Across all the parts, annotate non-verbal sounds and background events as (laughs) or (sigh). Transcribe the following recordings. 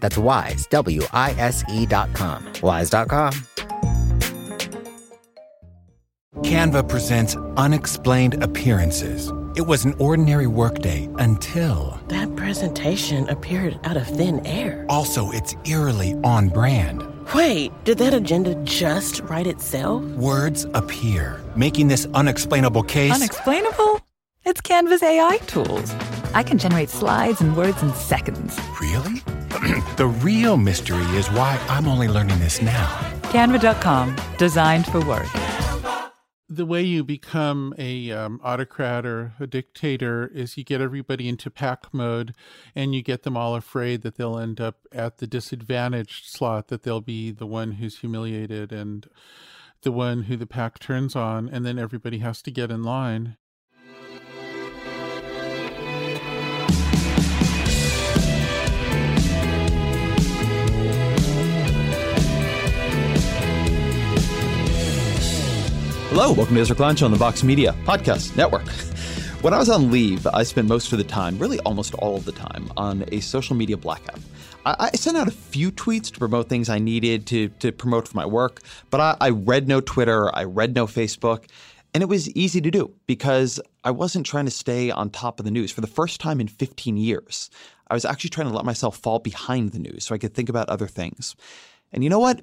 That's wise, W I S E.com. Wise.com. Canva presents unexplained appearances. It was an ordinary workday until. That presentation appeared out of thin air. Also, it's eerily on brand. Wait, did that agenda just write itself? Words appear, making this unexplainable case. Unexplainable? It's Canva's AI tools. I can generate slides and words in seconds. Really? (clears throat) the real mystery is why I'm only learning this now. Canva.com, designed for work. The way you become a um, autocrat or a dictator is you get everybody into pack mode, and you get them all afraid that they'll end up at the disadvantaged slot, that they'll be the one who's humiliated and the one who the pack turns on, and then everybody has to get in line. Hello, welcome to Ezra Klein on the Vox Media Podcast Network. (laughs) When I was on leave, I spent most of the time, really almost all of the time, on a social media blackout. I, I sent out a few tweets to promote things I needed to, to promote for my work, but I, I read no Twitter, I read no Facebook, and it was easy to do because I wasn't trying to stay on top of the news. For the first time in 15 years, I was actually trying to let myself fall behind the news so I could think about other things. And you know what?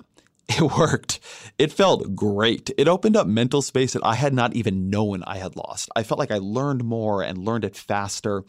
(laughs) It worked. It felt great. It opened up mental space that I had not even known I had lost. I felt like I learned more and learned it faster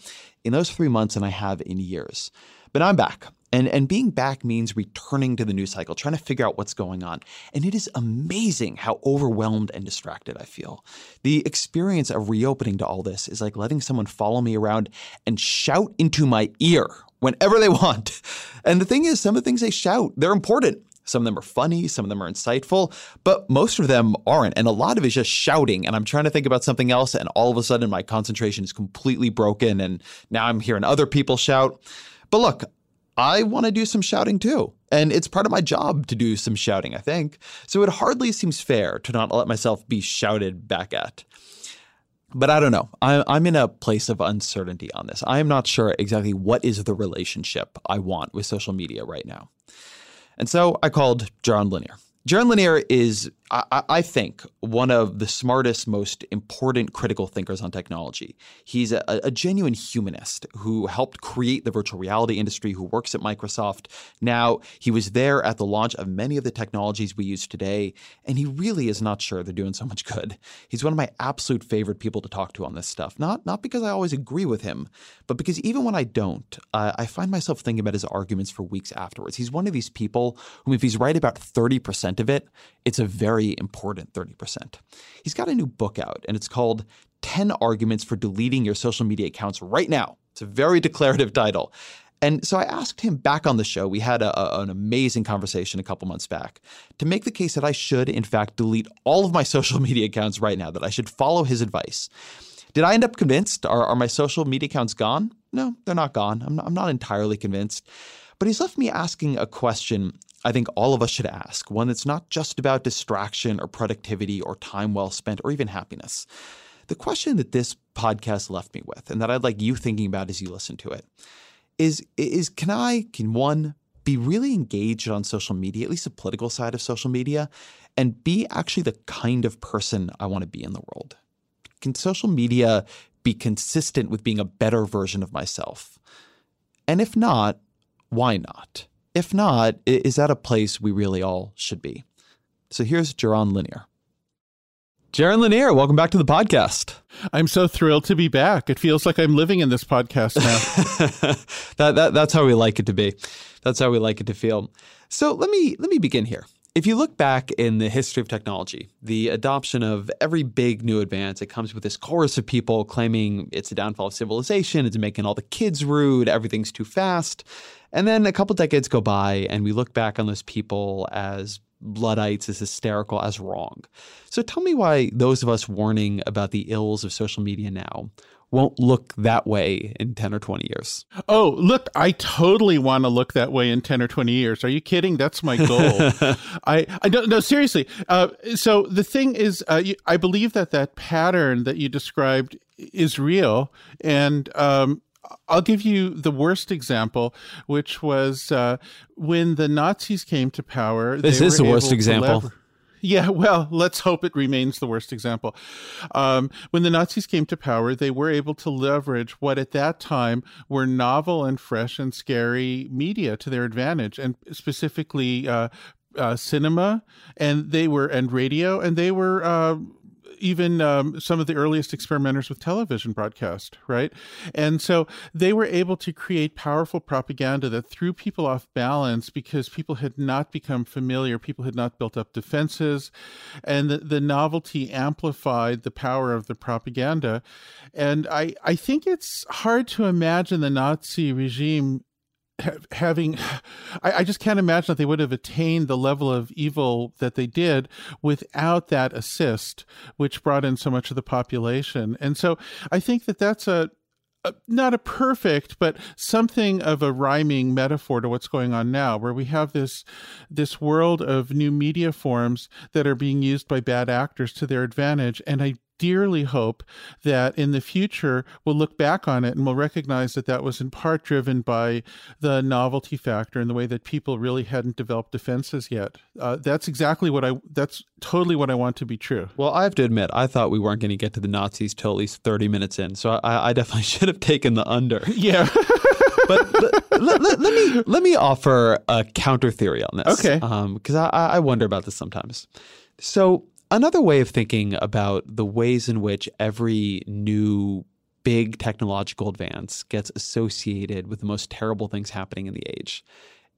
in those three months than I have in years. But I'm back. And, and being back means returning to the news cycle, trying to figure out what's going on. And it is amazing how overwhelmed and distracted I feel. The experience of reopening to all this is like letting someone follow me around and shout into my ear whenever they (laughs) want. And the thing is, some of the things they shout, they're important. Some of them are funny, some of them are insightful, but most of them aren't. And a lot of it is just shouting. And I'm trying to think about something else, and all of a sudden my concentration is completely broken. And now I'm hearing other people shout. But look, I want to do some shouting too. And it's part of my job to do some shouting, I think. So it hardly seems fair to not let myself be shouted back at. But I don't know. I'm in a place of uncertainty on this. I am not sure exactly what is the relationship I want with social media right now. And so I called Jaron Lanier. Jaron Lanier is, I, think, one of the smartest, most important critical thinkers on technology. He's a, a, genuine humanist who helped create the virtual reality industry, who works at Microsoft. Now, he was there at the launch of many of the technologies we use today, and he really is not sure they're doing so much good. He's one of my absolute favorite people to talk to on this stuff, not, not because I always agree with him, but because even when I don't, uh, I find myself thinking about his arguments for weeks afterwards. He's one of these people whom, if he's right about 30%, of it, it's a very important 30%. He's got a new book out, and it's called 10 Arguments for Deleting Your Social Media Accounts Right Now. It's a very (laughs) declarative title. And so I asked him back on the show. We had a, a, an amazing conversation a couple months back to make the case that I should, in fact, delete all of my (laughs) social media accounts right now, that I should follow his advice. Did I end up convinced? Are, are my social media accounts gone? No, they're not gone. I'm not, I'm not entirely convinced. But he's left me asking a question I think all of us should ask, one that's not just about distraction or productivity or time well spent or even happiness. The question that this podcast left me with, and that I'd like you thinking about as you listen to it, is is can I can one be really engaged on social media, at least the political side of social media, and be actually the kind of person I want to be in the world? Can social media be consistent with being a better version of myself? And if not, why not? If not, is that a place we really all should be? So here's Jaron Lanier. Jaron Lanier, welcome back to the podcast. I'm so thrilled to be back. It feels like I'm living in this podcast now. (laughs) that, that, that's how we like it to be. That's how we like it to feel. So let me let me begin here. If you look back in the history of technology, the adoption of every big new advance, it comes with this chorus of people claiming it's a downfall of civilization, it's making all the kids rude, everything's too fast. And then a couple decades go by, and we look back on those people as Luddites, as hysterical, as wrong. So tell me why those of us warning about the ills of social media now won't look that way in 10 or 20 years. Oh, look, I totally want to look that way in 10 or 20 years. Are you kidding? That's my goal. (laughs) I, I don't, no, seriously. Uh, so the thing is, uh, you, I believe that that pattern that you described is real. And, um, I'll give you the worst example, which was uh, when the Nazis came to power. This is the worst example. Lever- yeah, well, let's hope it remains the worst example. Um, when the Nazis came to power, they were able to leverage what at that time were novel and fresh and scary media to their advantage, and specifically uh, uh, cinema, and they were and radio, and they were uh, even um, some of the earliest experimenters with television broadcast, right? And so they were able to create powerful propaganda that threw people off balance because people had not become familiar, people had not built up defenses, and the, the novelty amplified the power of the propaganda. And I, I think it's hard to imagine the Nazi regime having I, I, just can't imagine that they would have attained the level of evil that they did without that assist which brought in so much of the population. And so i think that that's a, a not a perfect but something of a rhyming metaphor to what's going on now where we have this this world of new media forms that are being used by bad actors to their advantage. And i dearly hope that in the future we'll look back on it and we'll recognize that that was in part driven by the novelty factor and the way that people really hadn't developed defenses yet. Uh, that's exactly what I. That's totally what I want to be true. Well, I have to admit, I thought we weren't going to get to the Nazis till at least thirty minutes in, so I, I definitely (laughs) should have taken the under. (laughs) Yeah. (laughs) but let, let, let, me let me offer a counter theory on this. Okay. Because um, I, I wonder about this sometimes. So Another way of thinking about the ways in which every new big technological advance gets associated with the most terrible things happening in the age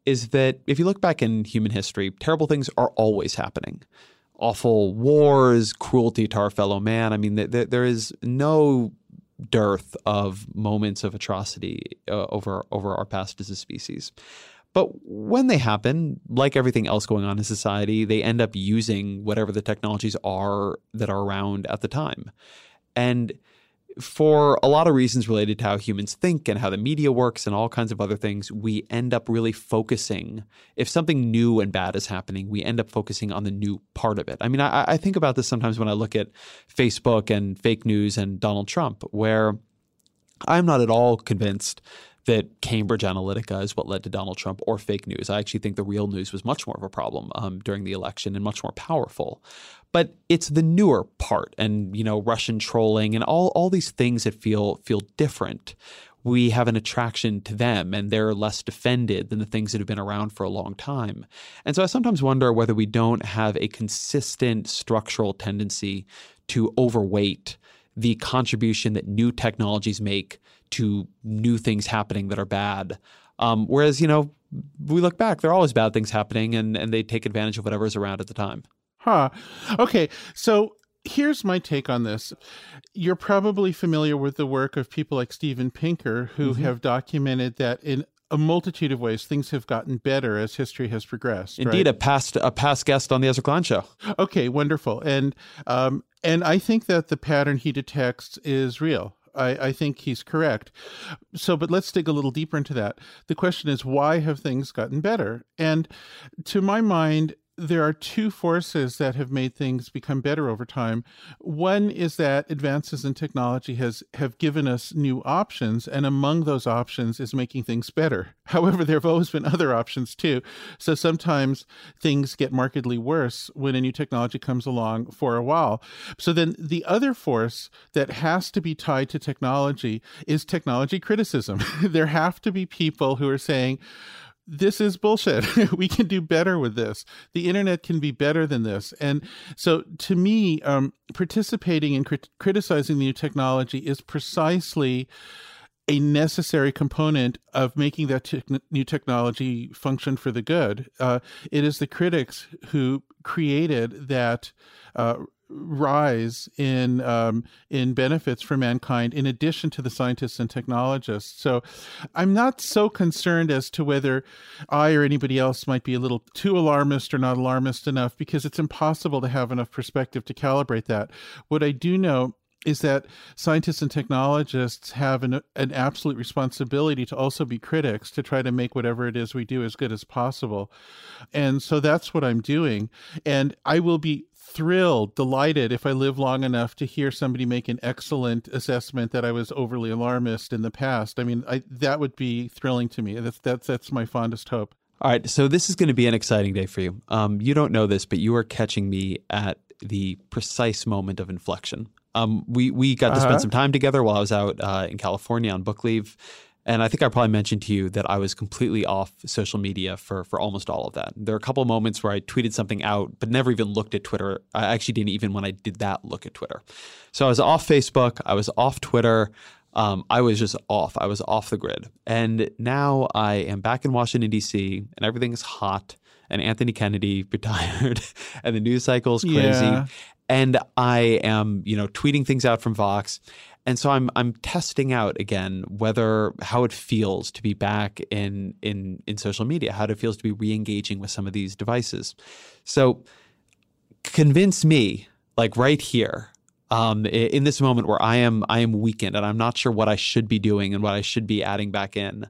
is that if you look back in human history, terrible things are always happening. Awful wars, cruelty to our fellow man. I mean, th- there is no dearth of moments of atrocity uh, over over our past as a species. But when they happen, like everything else going on in society, they end up using whatever the technologies are that are around at the time. And for a lot of reasons related to how humans think and how the media works and all kinds of other things, we end up really focusing. If something new and bad is happening, we end up focusing on the new part of it. I mean, I, I think about this sometimes when I look at Facebook and fake news and Donald Trump, where I'm not at all convinced that Cambridge Analytica is what led to Donald Trump or fake news. I actually think the real news was much more of a problem um, during the election and much more powerful. But it's the newer part, and you know, Russian trolling and all all these things that feel feel different. We have an attraction to them, and they're less defended than the things that have been around for a long time. And so I sometimes wonder whether we don't have a consistent structural tendency to overweight the contribution that new technologies make to new things happening that are bad. Um, whereas, you know, we look back, there are always bad things happening and, and they take advantage of whatever's around at the time. Huh. Okay. So here's my take on this. You're probably familiar with the work of people like Steven Pinker, who mm-hmm. have documented that in a multitude of ways things have gotten better as history has progressed. Indeed, right? a past a past guest on the Ezra Klein show. Okay, wonderful. And um, and I think that the pattern he detects is real. I, I, think he's correct. So, but let's dig a little deeper into that. The question is, why have things gotten better? And to my mind, there are two forces that have made things become better over time. One is that advances in technology has have given us new options, and among those options is making things better. (laughs) However, there have always been other options too. So sometimes things get markedly worse when a new technology comes along for a while. So then the other force that has to be tied to technology is technology criticism. (laughs) there have to be people who are saying, this is bullshit. (laughs) we can do better with this. The internet can be better than this. And so, to me, um, participating in crit- criticizing the new technology is precisely a necessary component of making that te- new technology function for the good. Uh, it is the critics who created that uh, rise in um, in benefits for mankind in addition to the scientists and technologists. So I'm not so concerned as to whether I or anybody else might be a little too alarmist or not alarmist enough because it's impossible to have enough perspective to calibrate that. What I do know is that scientists and technologists have an, an absolute responsibility to also be critics to try to make whatever it is we do as good as possible. And so that's what I'm doing. And I will be thrilled, delighted if I live long enough to hear somebody make an excellent assessment that I was overly alarmist in the past. I mean, I, that would be thrilling to me. That's that's that's my fondest hope. All right, so this is going to be an exciting day for you. Um, you don't know this, but you are catching me at the precise moment of inflection. Um, we we got to uh-huh. spend some time together while I was out uh, in California on book leave, and I think I probably mentioned to you that I was completely off social media for for almost all of that. There are a couple of moments where I tweeted something out, but never even looked at Twitter. I actually didn't even when I did that look at Twitter. So I was off Facebook. I was off Twitter. Um, I was just off. I was off the grid. And now I am back in Washington, D.C., and everything is hot. And Anthony Kennedy (laughs) retired, and the news cycle is crazy. Yeah and I am, you know, tweeting things out from Vox. And so I'm I'm testing out again whether how it feels to be back in in in social media, how it feels to be re-engaging with some of these devices. So convince me, like right here, um, in this moment where I am I am weakened and I'm not sure what I should be doing and what I should be adding back in,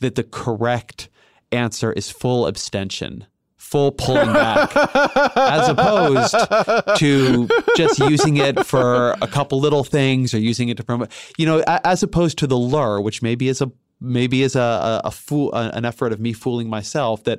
that the correct answer is full abstention full pulling back as opposed to just using it for a couple little things or using it to promote you know as opposed to the lure which maybe is a maybe is a, a, a fool an effort of me fooling myself that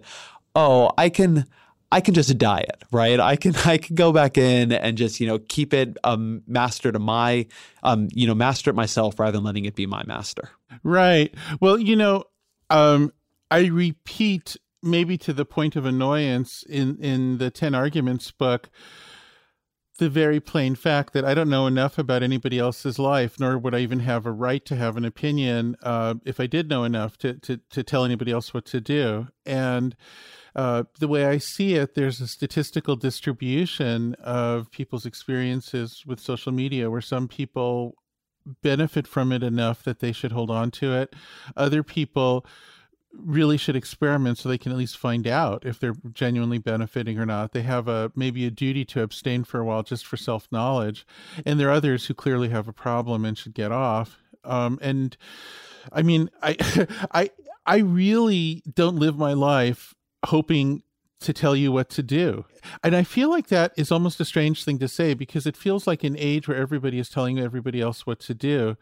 oh i can I can just diet, right? I can (laughs) I can go back in and just you know keep it um, master to my um, you know master it myself rather than letting it be my master. Right. Well, you know, um, I repeat maybe to the point of annoyance in in the 10 arguments book the very plain fact that I don't know enough about anybody else's life, nor would I even have a right to have an opinion uh, if I did know enough to, to, to tell anybody else what to do. And uh, the way I see it, there's a statistical distribution of people's experiences with social media where some people benefit from it enough that they should hold on to it. Other people really should experiment so they can at least find out if they're genuinely benefiting or not. They have a maybe a duty to abstain for a while just for self knowledge, and there are others who clearly have a problem and should get off. Um, and I mean, I (laughs) I I really don't live my life hoping to tell you what to do. And I feel like that is almost a strange thing to say because it feels like an age where everybody is telling everybody else what to do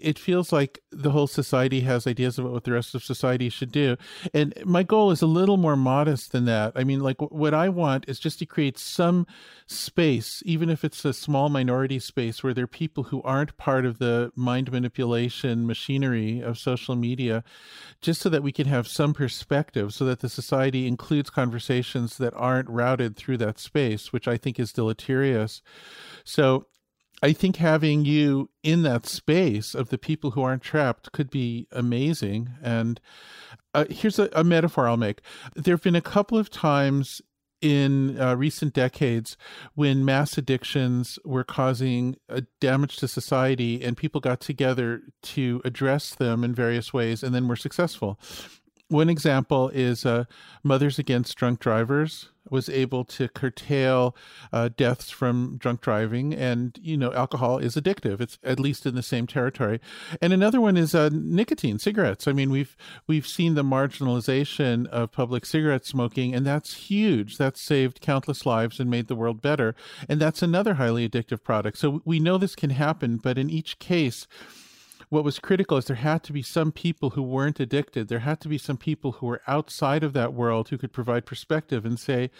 it feels like the whole society has ideas about what the rest of society should do. And my goal is a little more modest than that. I mean, like what I want is just to create some space, even if it's a small minority space, where there are people who aren't part of the mind manipulation machinery of social media, just so that we can have some perspective, so that the society includes conversations that aren't routed through that space, which I think is deleterious. So I think having you in that space of the people who aren't trapped could be amazing. And uh, here's a, a, metaphor I'll make. There have been a couple of times in uh, recent decades when mass addictions were causing a damage to society and people got together to address them in various ways and then were successful. One example is uh, Mothers Against Drunk Drivers was able to curtail uh, deaths from drunk driving, and you know alcohol is addictive. It's at least in the same territory. And another one is uh, nicotine, cigarettes. I mean, we've we've seen the marginalization of public cigarette smoking, and that's huge. That's saved countless lives and made the world better. And that's another highly addictive product. So we know this can happen, but in each case what was critical is there had to be some people who weren't addicted. There had to be some people who were outside of that world who could provide perspective and say,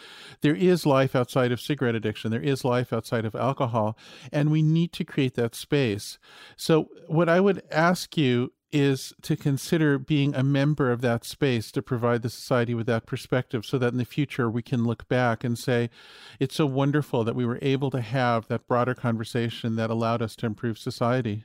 there is life outside of cigarette addiction. There is life outside of alcohol. And we need to create that space. So, what I would ask you is to consider being a member of that space to provide the society with that perspective so that in the future we can look back and say, it's so wonderful that we were able to have that broader conversation that allowed us to improve society.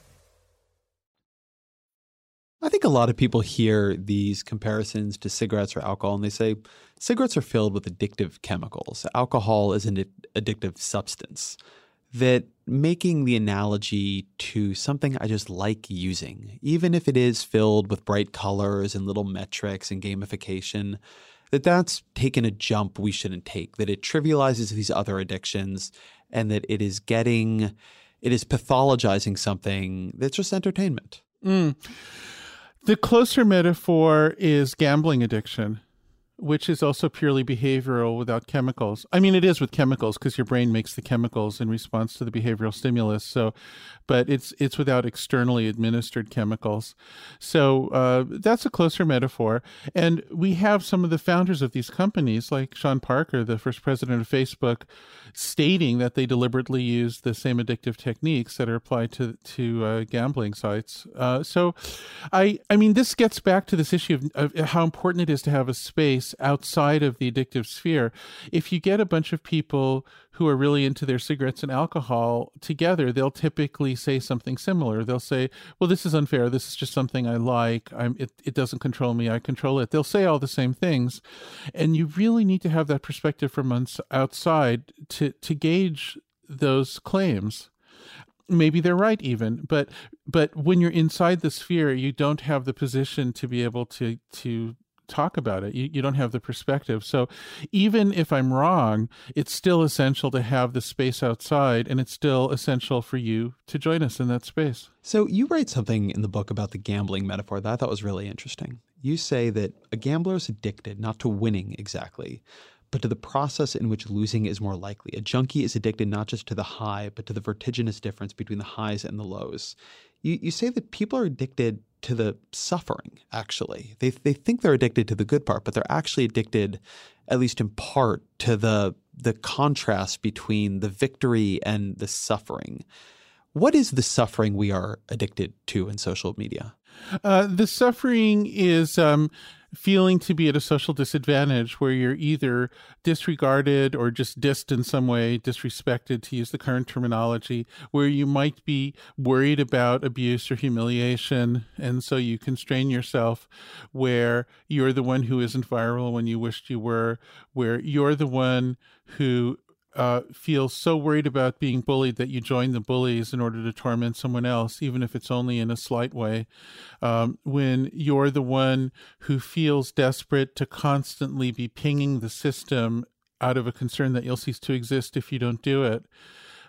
I think a lot of people hear these comparisons to cigarettes or alcohol and they say cigarettes are filled with addictive chemicals. Alcohol is an addictive substance that making the analogy to something I just like using, even if it is filled with bright colors and little metrics and gamification, that that's taken a jump we shouldn't take, that it trivializes these other addictions and that it is getting, it is pathologizing something that's just entertainment. Mm. The closer metaphor is gambling addiction which is also purely behavioral without chemicals. I mean, it is with chemicals because your brain makes the chemicals in response to the behavioral stimulus. So, but it's it's without externally administered chemicals. So uh, that's a closer metaphor. And we have some of the founders of these companies, like Sean Parker, the first president of Facebook, stating that they deliberately use the same addictive techniques that are applied to to uh, gambling sites. Uh, so, I I mean, this gets back to this issue of, of how important it is to have a space outside of the addictive sphere. If you get a bunch of people who are really into their cigarettes and alcohol together, they'll typically say something similar. They'll say, "Well, this is unfair. This is just something I like. I'm, it, it doesn't control me. I control it." They'll say all the same things, and you really need to have that perspective from outside to to gauge those claims maybe they're right even but but when you're inside the sphere you don't have the position to be able to to talk about it. You, you don't have the perspective. So even if I'm wrong, it's still essential to have the space outside, and it's still essential for you to join us in that space. So you write something in the book about the gambling metaphor that I thought was really interesting. You say that a gambler is addicted not to winning exactly, but to the process in which losing is more likely. A junkie is addicted not just to the high, but to the vertiginous difference between the highs and the lows. You, you say that people are addicted to the suffering, actually. They, they think they're addicted to the good part, but they're actually addicted, at least in part, to the, the contrast between the victory and the suffering. What is the suffering we are addicted to in social media? Uh, the suffering is um, feeling to be at a social disadvantage where you're either disregarded or just dissed in some way, disrespected, to use the current terminology, where you might be worried about abuse or humiliation. And so you constrain yourself, where you're the one who isn't viral when you wished you were, where you're the one who uh, feel so worried about being bullied that you join the bullies in order to torment someone else, even if it's only in a slight way. Um, when you're the one who feels desperate to constantly be pinging the system out of a concern that you'll cease to exist if you don't do it.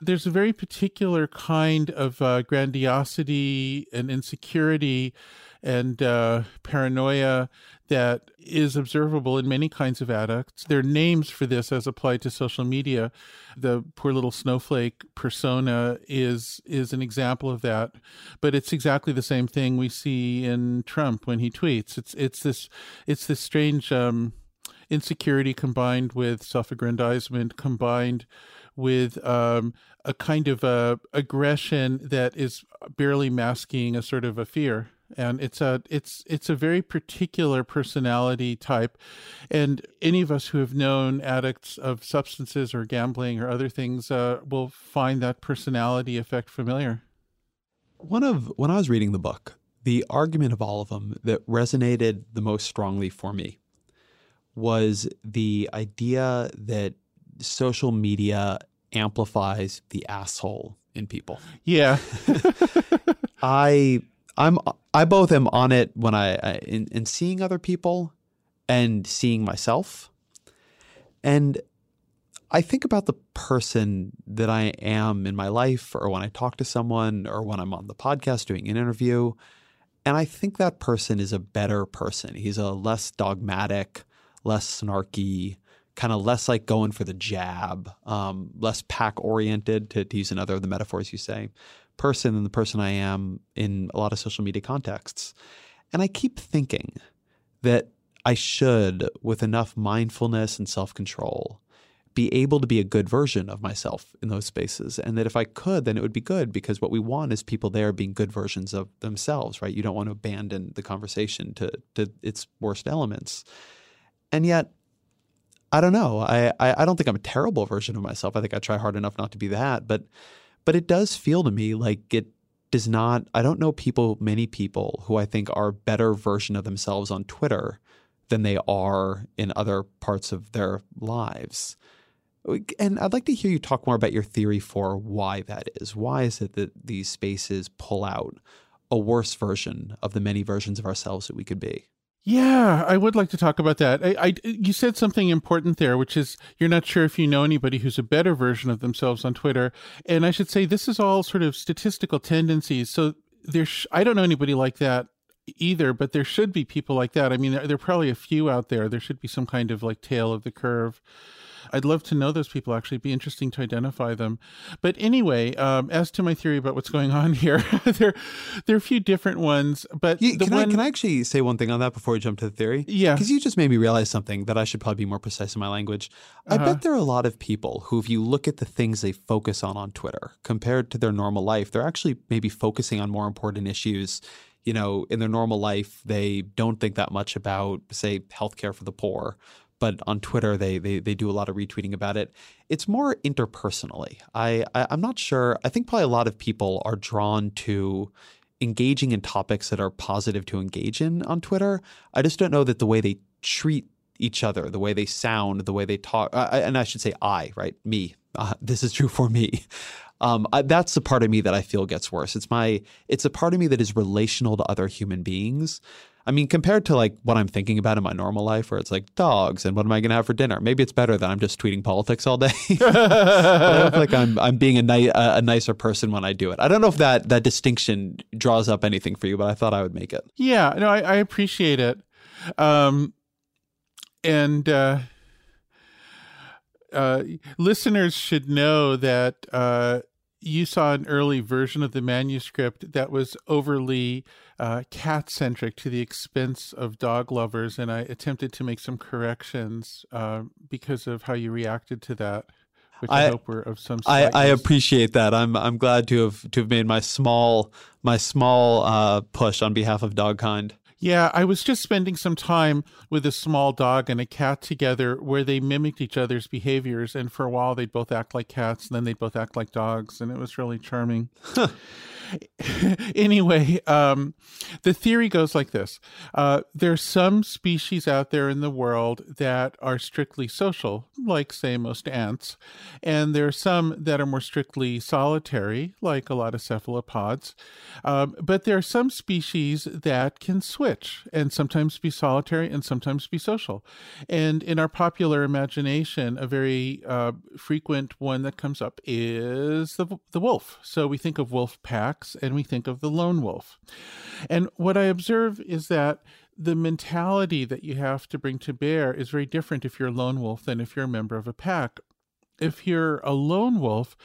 there's a very particular kind of uh, grandiosity and insecurity and uh, paranoia that is observable in many kinds of addicts. There are names for this as applied to social media. The poor little snowflake persona is is an example of that, but it's exactly the same thing we see in Trump when he tweets. It's it's this it's this strange um, insecurity combined with self-aggrandizement combined with um, a kind of a aggression that is barely masking a sort of a fear and it's a it's it's a very particular personality type. And any of us who have known addicts of substances or gambling or other things uh, will find that personality effect familiar. One of when i was reading the book the argument of all of them that resonated the most strongly for me was the idea that social media amplifies the asshole in people. Yeah. (laughs) I I'm I both am on it when I, I in, in seeing other people and seeing myself. And I think about the person that I am in my life or when I talk to someone or when I'm on the podcast doing an interview. And I think that person is a better person. He's a less dogmatic, less snarky, kind of less like going for the jab, um, less pack oriented, to, to use another of the metaphors you say person than the person I am in a lot of social media contexts. And I keep thinking that I should, with enough mindfulness and self control, be able to be a good version of myself in those spaces. And that if I could, then it would be good because what we want is people there being good versions of themselves, right? You don't want to abandon the conversation to, to its worst elements. And yet, I don't know. I, I, I don't think I'm a terrible version of myself. I think I try hard enough not to be that. But but it does feel to me like it does not, I don't know people, many people who I think are a better version of themselves on Twitter than they are in other parts of their lives. And I'd like to hear you talk more about your theory for why that is. Why is it that these spaces pull out a worse version of the many versions of ourselves that we could be? Yeah, I would like to talk about that. I, I, you said something important there, which is you're not sure if you know anybody who's a better version of themselves on Twitter. And I should say this is all sort of statistical tendencies. So there, sh- I don't know anybody like that either, but there should be people like that. I mean, there, there are probably a few out there. There should be some kind of like tail of the curve. I'd love to know those people. Actually, It'd be interesting to identify them. But anyway, um, as to my theory about what's going on (laughs) here, there there are a few different ones. But yeah, can one, I can I actually say one thing on that before we jump to the theory? Yeah, because you just made me realize something that I should probably be more precise in my language. I Uh-huh. bet there are a lot of people who, if you look at the things they focus on on Twitter compared to their normal life, they're actually maybe focusing on more important issues you know, in their normal life, they don't think that much about, say, healthcare for the poor. But on Twitter, they, they they do a lot of retweeting about it. It's more interpersonally. I, I I'm not sure. I think probably a lot of people are drawn to engaging in topics that are positive to engage in on Twitter. I just don't know that the way they treat each other, the way they sound, the way they talk, uh, and I should say I, right? Me. Uh, (laughs) this is true for me. Um, I, that's the part of me that I feel gets worse. It's my, it's a part of me that is relational to other human beings. I mean, compared to like what I'm thinking about in my normal life, where it's like dogs and what am I going to have for dinner? Maybe it's better that I'm just tweeting politics all day. (laughs) I feel like I'm I'm being a, ni- a nicer person when I do it. I don't know if that that distinction draws up anything for you, but I thought I would make it. Yeah, no, I, I appreciate it. Um, and uh, uh, listeners should know that uh, you saw an early version of the manuscript that was overly uh, cat centric to the expense of dog lovers, and I attempted to make some corrections uh, because of how you reacted to that. Which I, I hope were of some. I, I, appreciate that. I'm I'm glad to have to have made my small my small uh, push on behalf of Dogkind. Yeah, I was just spending some time with a small dog and a cat together where they mimicked each other's behaviors. And for a while, they'd both act like cats and then they'd both act like dogs. And it was really charming. (laughs) anyway, um, the theory goes like this uh, There's some species out there in the world that are strictly social, like, say, most ants. And there are some that are more strictly solitary, like a lot of cephalopods. Um, but there are some species that can switch switch and sometimes be solitary and sometimes be social. And in our popular imagination, a very uh, frequent one that comes up is the, the wolf. So we think of wolf packs and we think of the lone wolf. And what I observe is that the mentality that you have to bring to bear is very different if you're a lone wolf than if you're a member of a pack. If you're a lone wolf,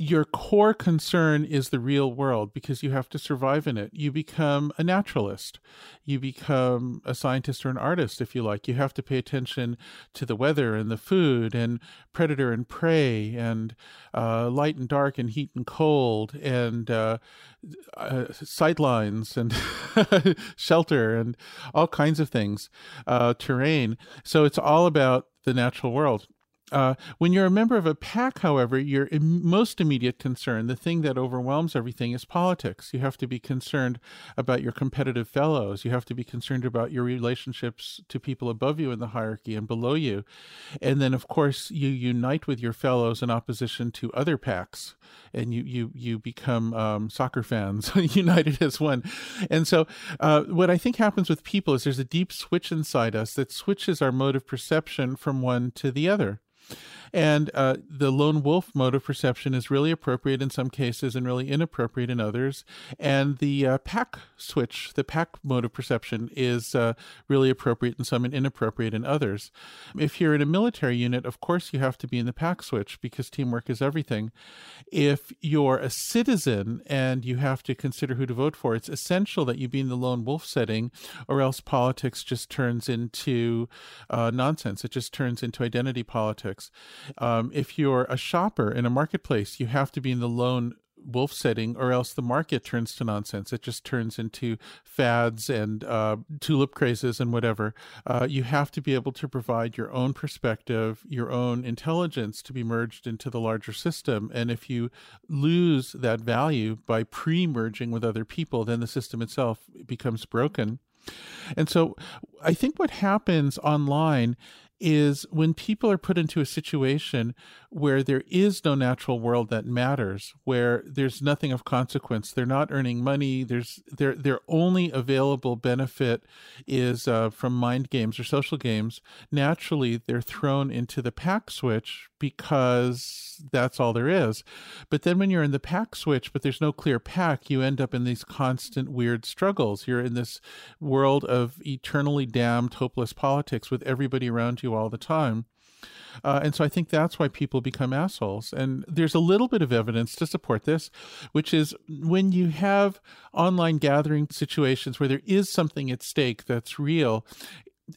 your core concern is the real world because you have to survive in it. You become a naturalist. You become a scientist or an artist, if you like. You have to pay attention to the weather and the food and predator and prey and uh, light and dark and heat and cold and uh, uh, and (laughs) shelter and all kinds of things, uh, terrain. So it's all about the natural world. Uh, when you're a member of a pack, however, your Im- most immediate concern, the thing that overwhelms everything, is politics. You have to be concerned about your competitive fellows. You have to be concerned about your relationships to people above you in the hierarchy and below you. And then, of course, you unite with your fellows in opposition to other packs, and you you you become um, soccer fans, (laughs) united as one. And so, uh, what I think happens with people is there's a deep switch inside us that switches our mode of perception from one to the other. And uh, the lone wolf mode of perception is really appropriate in some cases and really inappropriate in others. And the uh, pack switch, the pack mode of perception, is uh, really appropriate in some and inappropriate in others. If you're in a military unit, of course, you have to be in the pack switch because teamwork is everything. If you're a citizen and you have to consider who to vote for, it's essential that you be in the lone wolf setting, or else politics just turns into uh, nonsense. It just turns into identity politics. Um, if you're a shopper in a marketplace, you have to be in the lone wolf setting or else the market turns to nonsense. It just turns into fads and uh, tulip crazes and whatever. Uh, you have to be able to provide your own perspective your own intelligence to be merged into the larger system. And if you lose that value by pre-merging with other people then the system itself becomes broken. And so I think what happens online is when people are put into a situation where there is no natural world that matters, where there's nothing of consequence. They're not earning money. There's their their only available benefit is uh, from mind games or social games. Naturally, they're thrown into the pack switch because that's all there is. But then when you're in the pack switch, but there's no clear pack, you end up in these constant weird struggles. You're in this world of eternally damned, hopeless politics with everybody around you all the time. Uh, and so I think that's why people become assholes. And there's a little bit of evidence to support this, which is when you have online gathering situations where there is something at stake that's real,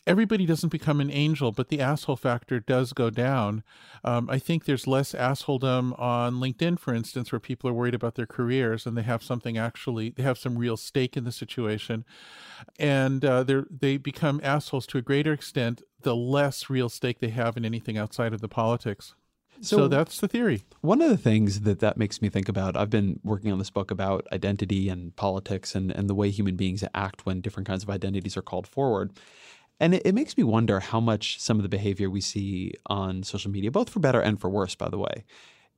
everybody doesn't become an angel, but the asshole factor does go down. Um, I think there's less assholedom on LinkedIn, for instance, where people are worried about their careers and they have something actually, they have some real stake in the situation, and uh, they they become assholes to a greater extent the less real stake they have in anything outside of the politics. So, so, that's the theory. One of the things that that makes me think about, I've been working on this book about identity and politics and, and the way human beings act when different kinds of identities are called forward. And it, it, makes me wonder how much some of the behavior we see on social media, both for better and for worse, by the way,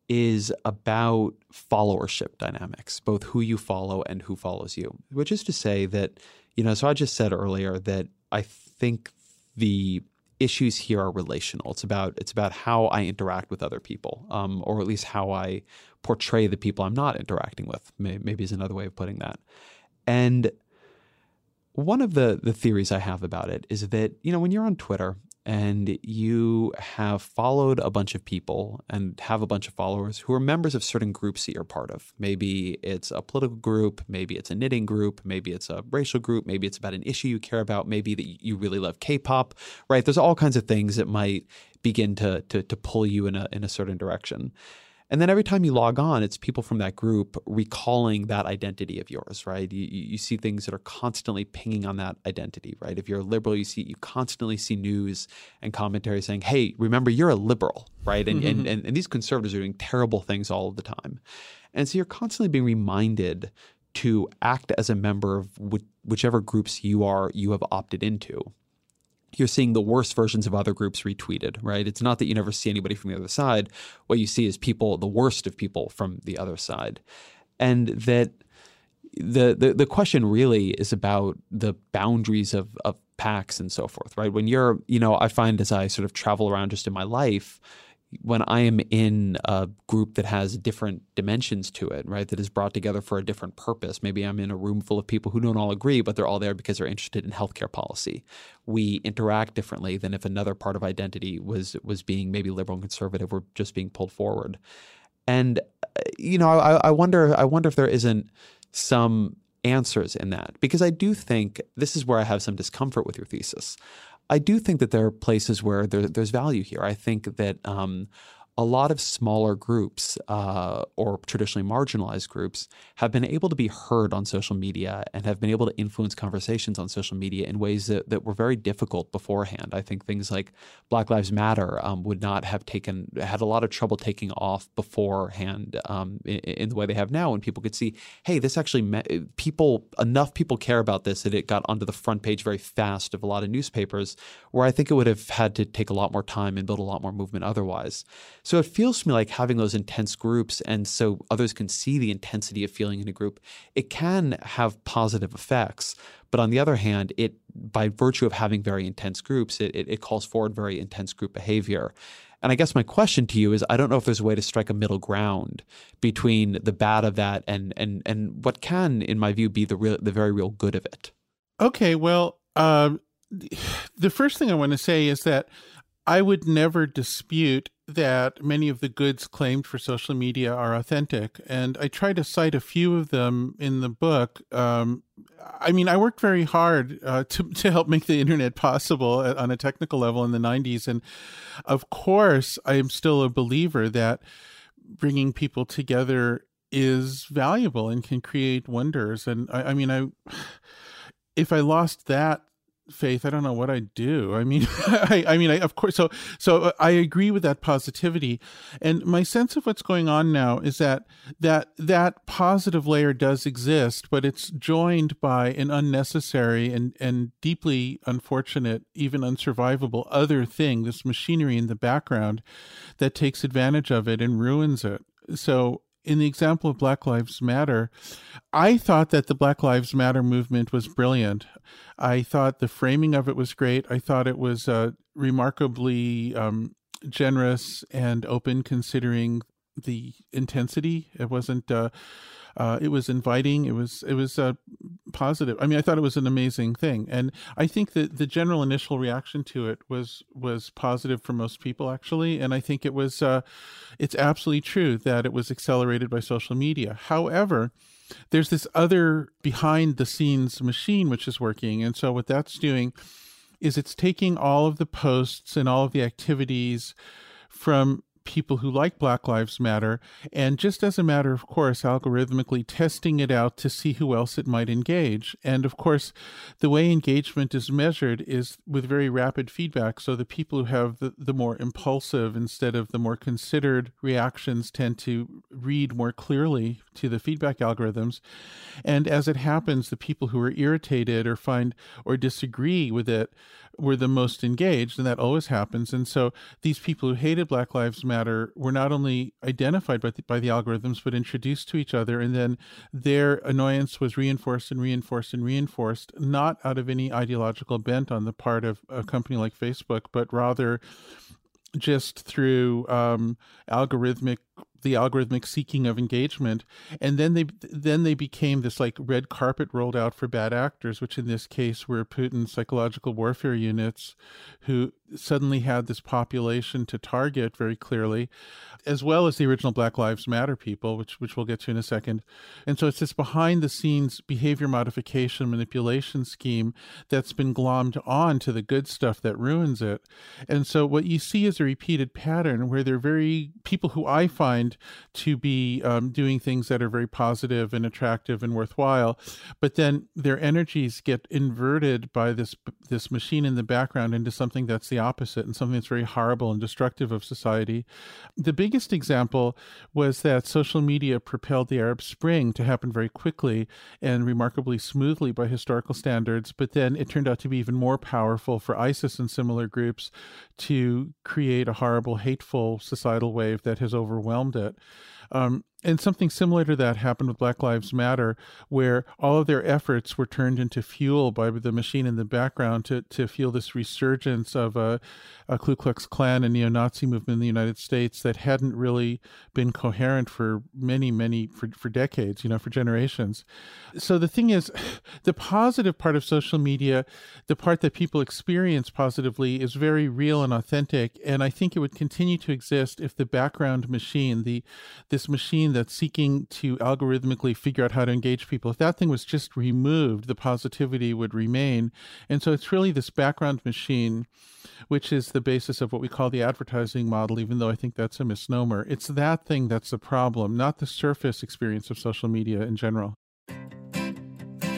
is about followership dynamics, both who you follow and who follows you. Which is to say that, you know, so I just said earlier that I think the issues here are relational. It's about it's about how I interact with other people, um, or at least how I portray the people I'm not interacting with. Maybe is another way of putting that. And one of the the theories I have about it is that you know when you're on Twitter and you have followed a bunch of people and have a bunch of followers who are members of certain groups that you're part of. Maybe it's a political group, maybe it's a knitting group, maybe it's a racial group, maybe it's about an issue you care about, maybe that you really love K-pop, right? There's all kinds of things that might begin to to, to pull you in a in a certain direction. And then every time you log on, it's people from that group recalling that identity of yours, right? You, you see things that are constantly pinging on that identity, right? If you're a liberal, you see you constantly see news and commentary saying, "Hey, remember you're a liberal," right? And mm-hmm. and, and and these conservatives are doing terrible things all of the time, and so you're constantly being reminded to act as a member of whichever groups you are you have opted into you're seeing the worst versions of other groups retweeted, right? It's not that you never see anybody from the other side. What you see is people, the worst of people from the other side. And that the, the the question really is about the boundaries of of packs and so forth, right? When you're, you know, I find as I sort of travel around just in my life, when I am in a group that has different dimensions to it, right, that is brought together for a different purpose, maybe I'm in a room full of people who don't all agree, but they're all there because they're interested in healthcare policy. We interact differently than if another part of identity was was being maybe liberal and conservative or just being pulled forward. And uh, you know, I, I wonder, I wonder if there isn't some answers in that because I do think this is where I have some discomfort with your thesis. I do think that there are places where there, there's value here. I think that um, a lot of smaller groups uh, or traditionally marginalized groups have been able to be heard on social media and have been able to influence conversations on social media in ways that, that were very difficult beforehand. I think things like Black Lives Matter um, would not have taken, had a lot of trouble taking off beforehand um, in, in, the way they have now when people could see, hey, this actually, met, people, enough people care about this that it got onto the front page very fast of a lot of newspapers, where I think it would have had to take a lot more time and build a lot more movement otherwise. So it feels to me like having those intense groups, and so others can see the intensity of feeling in a group, it can have positive effects. But on the other hand, it by virtue of having very intense groups, it, it, it calls forward very intense group behavior. And I guess my question to you is I don't know if there's a way to strike a middle ground between the bad of that and and and what can, in my view, be the real the very real good of it. Okay, well, um, (sighs) the first thing I want to say is that I would never dispute that many of the goods claimed for social media are authentic. And I try to cite a few of them in the book. Um, I mean, I worked very hard uh, (laughs) to, to help make the internet possible on a technical level in the 90s. And of course, I am still a believer that bringing people together is valuable and can create wonders. And I, I mean, I (sighs) if I lost that faith i don't know what i'd do. I mean (laughs) I, I mean I, of course so so uh, i agree with that positivity. And my sense of what's going on now is that that that positive layer does exist but it's joined by an unnecessary and and deeply unfortunate even unsurvivable other thing this machinery in the background that takes advantage of it and ruins it. So in the example of Black Lives Matter, I thought that the Black Lives Matter movement was brilliant. I thought the framing of it was great. I thought it was uh, remarkably um, generous and open, considering the intensity. It wasn't. Uh, uh, it was inviting. It was it was uh, positive. I mean, I thought it was an amazing thing, and I think that the general initial reaction to it was was positive for most people, actually. And I think it was uh, it's absolutely true that it was accelerated by social media. However, there's this other behind the scenes machine which is working, and so what that's doing is it's taking all of the posts and all of the activities from people who like Black Lives Matter, and just as a matter of course, algorithmically testing it out to see who else it might engage. And of course, the way engagement is measured is with very rapid feedback. So the people who have the, the more impulsive instead of the more considered reactions tend to read more clearly to the feedback algorithms. And as it happens, the people who are irritated or find or disagree with it were the most engaged, and that always happens. And so these people who hated Black Lives Matter were not only identified by the, by the algorithms, but introduced to each other. And then their annoyance was reinforced and reinforced and reinforced, not out of any ideological bent on the part of a company like Facebook, but rather just through um, algorithmic the algorithmic seeking of engagement. And then they then they became this like red carpet rolled out for bad actors which in this case were putin's psychological warfare units who suddenly had this population to target very clearly as well as the original black lives matter people which which we'll get to in a second. And so it's this behind the scenes behavior modification manipulation scheme that's been glommed on to the good stuff that ruins it. And so what you see is a repeated pattern where they're very people who i find to be um, doing things that are very positive and attractive and worthwhile, but then their energies get inverted by this this machine in the background into something that's the opposite and something that's very horrible and destructive of society. The biggest example was that social media propelled the Arab Spring to happen very quickly and remarkably smoothly by historical standards, but then it turned out to be even more powerful for ISIS and similar groups to create a horrible, hateful societal wave that has overwhelmed it. Um, and something similar to that happened with Black Lives Matter, where all of their efforts were turned into fuel by the machine in the background to, to fuel this resurgence of a, a Ku Klux Klan and neo Nazi movement in the United States that hadn't really been coherent for many, many, for, for decades, you know, for generations. So the thing is, (sighs) the positive part of social media, the part that people experience positively, is very real and authentic. And I think it would continue to exist if the background machine, the this machine that's seeking to algorithmically figure out how to engage people, if that thing was just removed, the positivity would remain. And so it's really this background machine, which is the basis of what we call the advertising model, even though I think that's a misnomer. It's that thing that's the problem, not the surface experience of social media in general.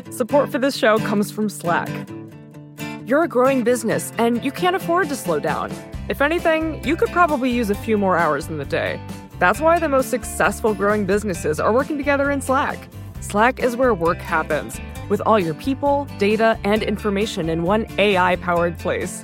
Support for this show comes from Slack. You're a growing business and you can't afford to slow down. If anything, you could probably use a few more hours in the day. That's why the most successful growing businesses are working together in Slack. Slack is where work happens, with all your people, data, and information in one AI powered place.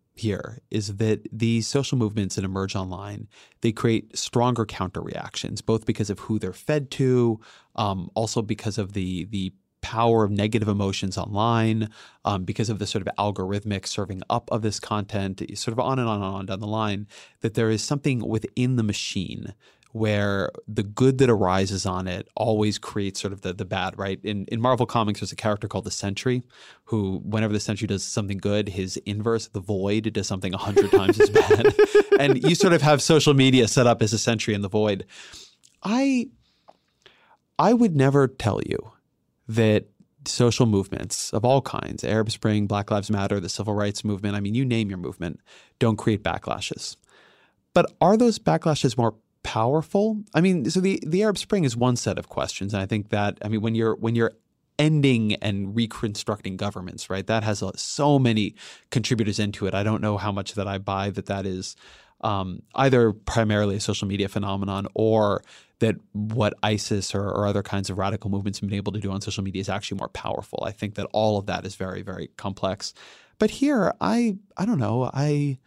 here is that these social movements that emerge online they create stronger counter reactions both because of who they're fed to um, also because of the the power of negative emotions online um, because of the sort of algorithmic serving up of this content sort of on and on and on down the line that there is something within the machine where the good that arises on it always creates sort of the the bad, right? In in Marvel Comics, there's a character called the Sentry, who whenever the Sentry does something good, his inverse, the Void, does something a hundred (laughs) times as bad. and you sort of have social media set up as a Sentry in the Void. I I would never tell you that social movements of all kinds, Arab Spring, Black Lives Matter, the civil rights movement, I mean, you name your movement, don't create backlashes. But are those backlashes more powerful? I mean, so the the Arab Spring is one set of questions, and I think that I mean when you're when you're ending and reconstructing governments, right? That has so many contributors into it. I don't know how much that I buy that that is um, either primarily a social media phenomenon or that what ISIS or, or, other kinds of radical movements have been able to do on social media is actually more powerful. I think that all of that is very, very complex. But here, I I don't know. I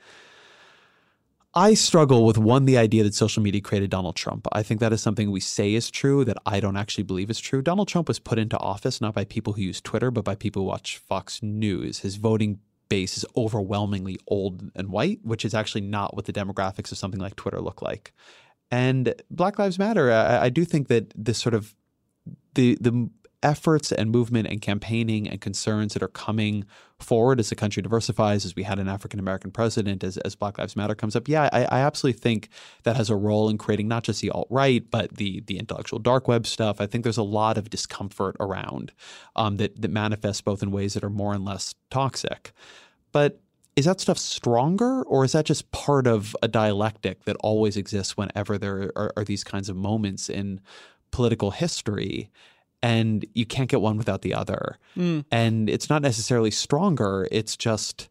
I struggle with one, the idea that social media created Donald Trump. I think that is something we say is true that I don't actually believe is true. Donald Trump was put into office not by people who use Twitter, but by people who watch Fox News. His voting base is overwhelmingly old and white, which is actually not what the demographics of something like Twitter look like. And Black Lives Matter, I, I do think that this sort of the the efforts and movement and campaigning and concerns that are coming forward as the country diversifies, as we had an African American president, as, as Black Lives Matter comes up, yeah, I, I absolutely think that has a role in creating not just the alt right, but the the intellectual dark web stuff. I think there's a lot of discomfort around um, that that manifests both in ways that are more and less toxic. But is that stuff stronger, or is that just part of a dialectic that always exists whenever there are, are these kinds of moments in political history? And you can't get one without the other. Mm. And it's not necessarily stronger. It's just,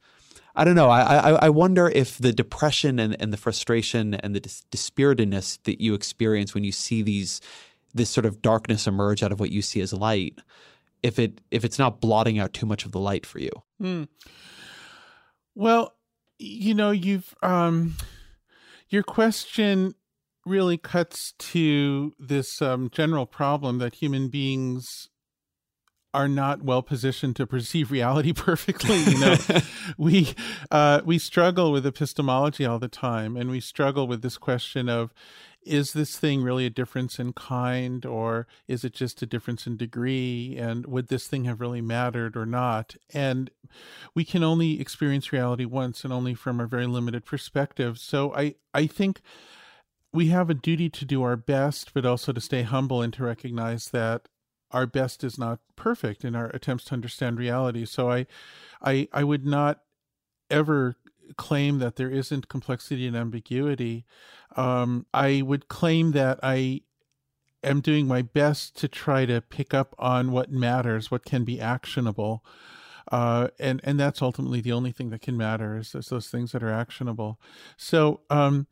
I don't know. I, I, I wonder if the depression and, and the frustration and the dis- dispiritedness that you experience when you see these this sort of darkness emerge out of what you see as light, if it if it's not blotting out too much of the light for you. Mm. Well, you know, you've um, your question really cuts to this um, general problem that human beings are not well positioned to perceive reality (laughs) perfectly. You know, (laughs) we uh, we struggle with epistemology all the time, and we struggle with this question of is this thing really a difference in kind or is it just a difference in degree and would this thing have really mattered or not and we can only experience reality once and only from a very limited perspective so i i think we have a duty to do our best, but also to stay humble and to recognize that our best is not perfect in our attempts to understand reality. So I, I, I would not ever claim that there isn't complexity and ambiguity. Um, I would claim that I am doing my best to try to pick up on what matters, what can be actionable. Uh, and and that's ultimately the only thing that can matter is those, things that are actionable. So um,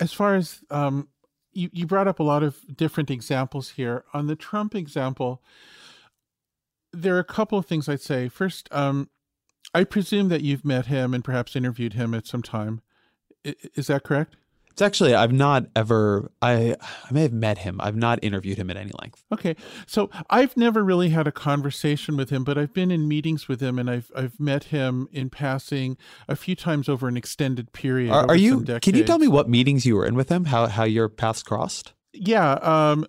as far as um, you, you brought up a lot of different examples here on the Trump example, there are a couple of things I'd say. First, um, I presume that you've met him and perhaps interviewed him at some time. Is that correct? It's actually I've not ever I I may have met him. I've not interviewed him at any length. Okay. So I've never really had a conversation with him, but I've been in meetings with him and I've I've met him in passing a few times over an extended period. Are, are you can you tell me what meetings you were in with him? How how your paths crossed? Yeah, um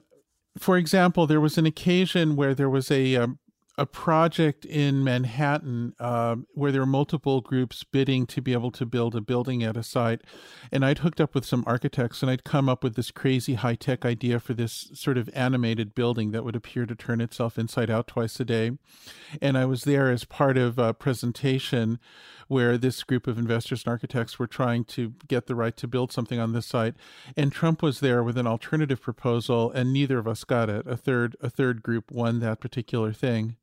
for example, there was an occasion where there was a um, a project in Manhattan uh, where there were multiple groups bidding to be able to build a building at a site. And I'd hooked up with some architects and I'd come up with this crazy high tech idea for this sort of animated building that would appear to turn itself inside out twice a day. And I was there as part of a presentation where this group of investors and architects were trying to get the right to build something on this site. And Trump was there with an alternative proposal, and neither of us got it. A third, a third group won that particular thing.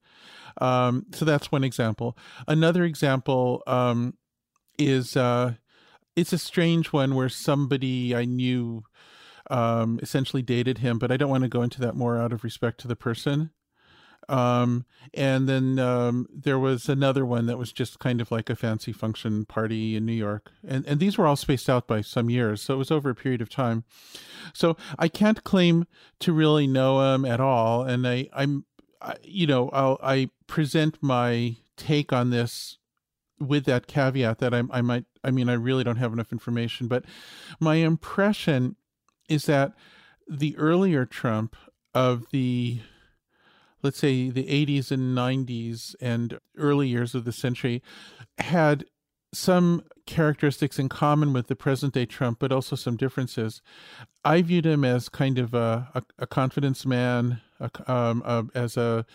Um, so that's one example. Another example um, is uh, it's a strange one where somebody I knew um, essentially dated him, but I don't want to go into that more out of respect to the person. Um, and then um, there was another one that was just kind of like a fancy function party in New York, and and these were all spaced out by some years, so it was over a period of time. So I can't claim to really know him at all, and I I'm you know, I'll, I present my take on this with that caveat that I, I might, I mean, I really don't have enough information, but my impression is that the earlier Trump of the, let's say, the 80s and 90s and early years of the century had some characteristics in common with the present day Trump, but also some differences. I viewed him as kind of a, a, a confidence man, um, as a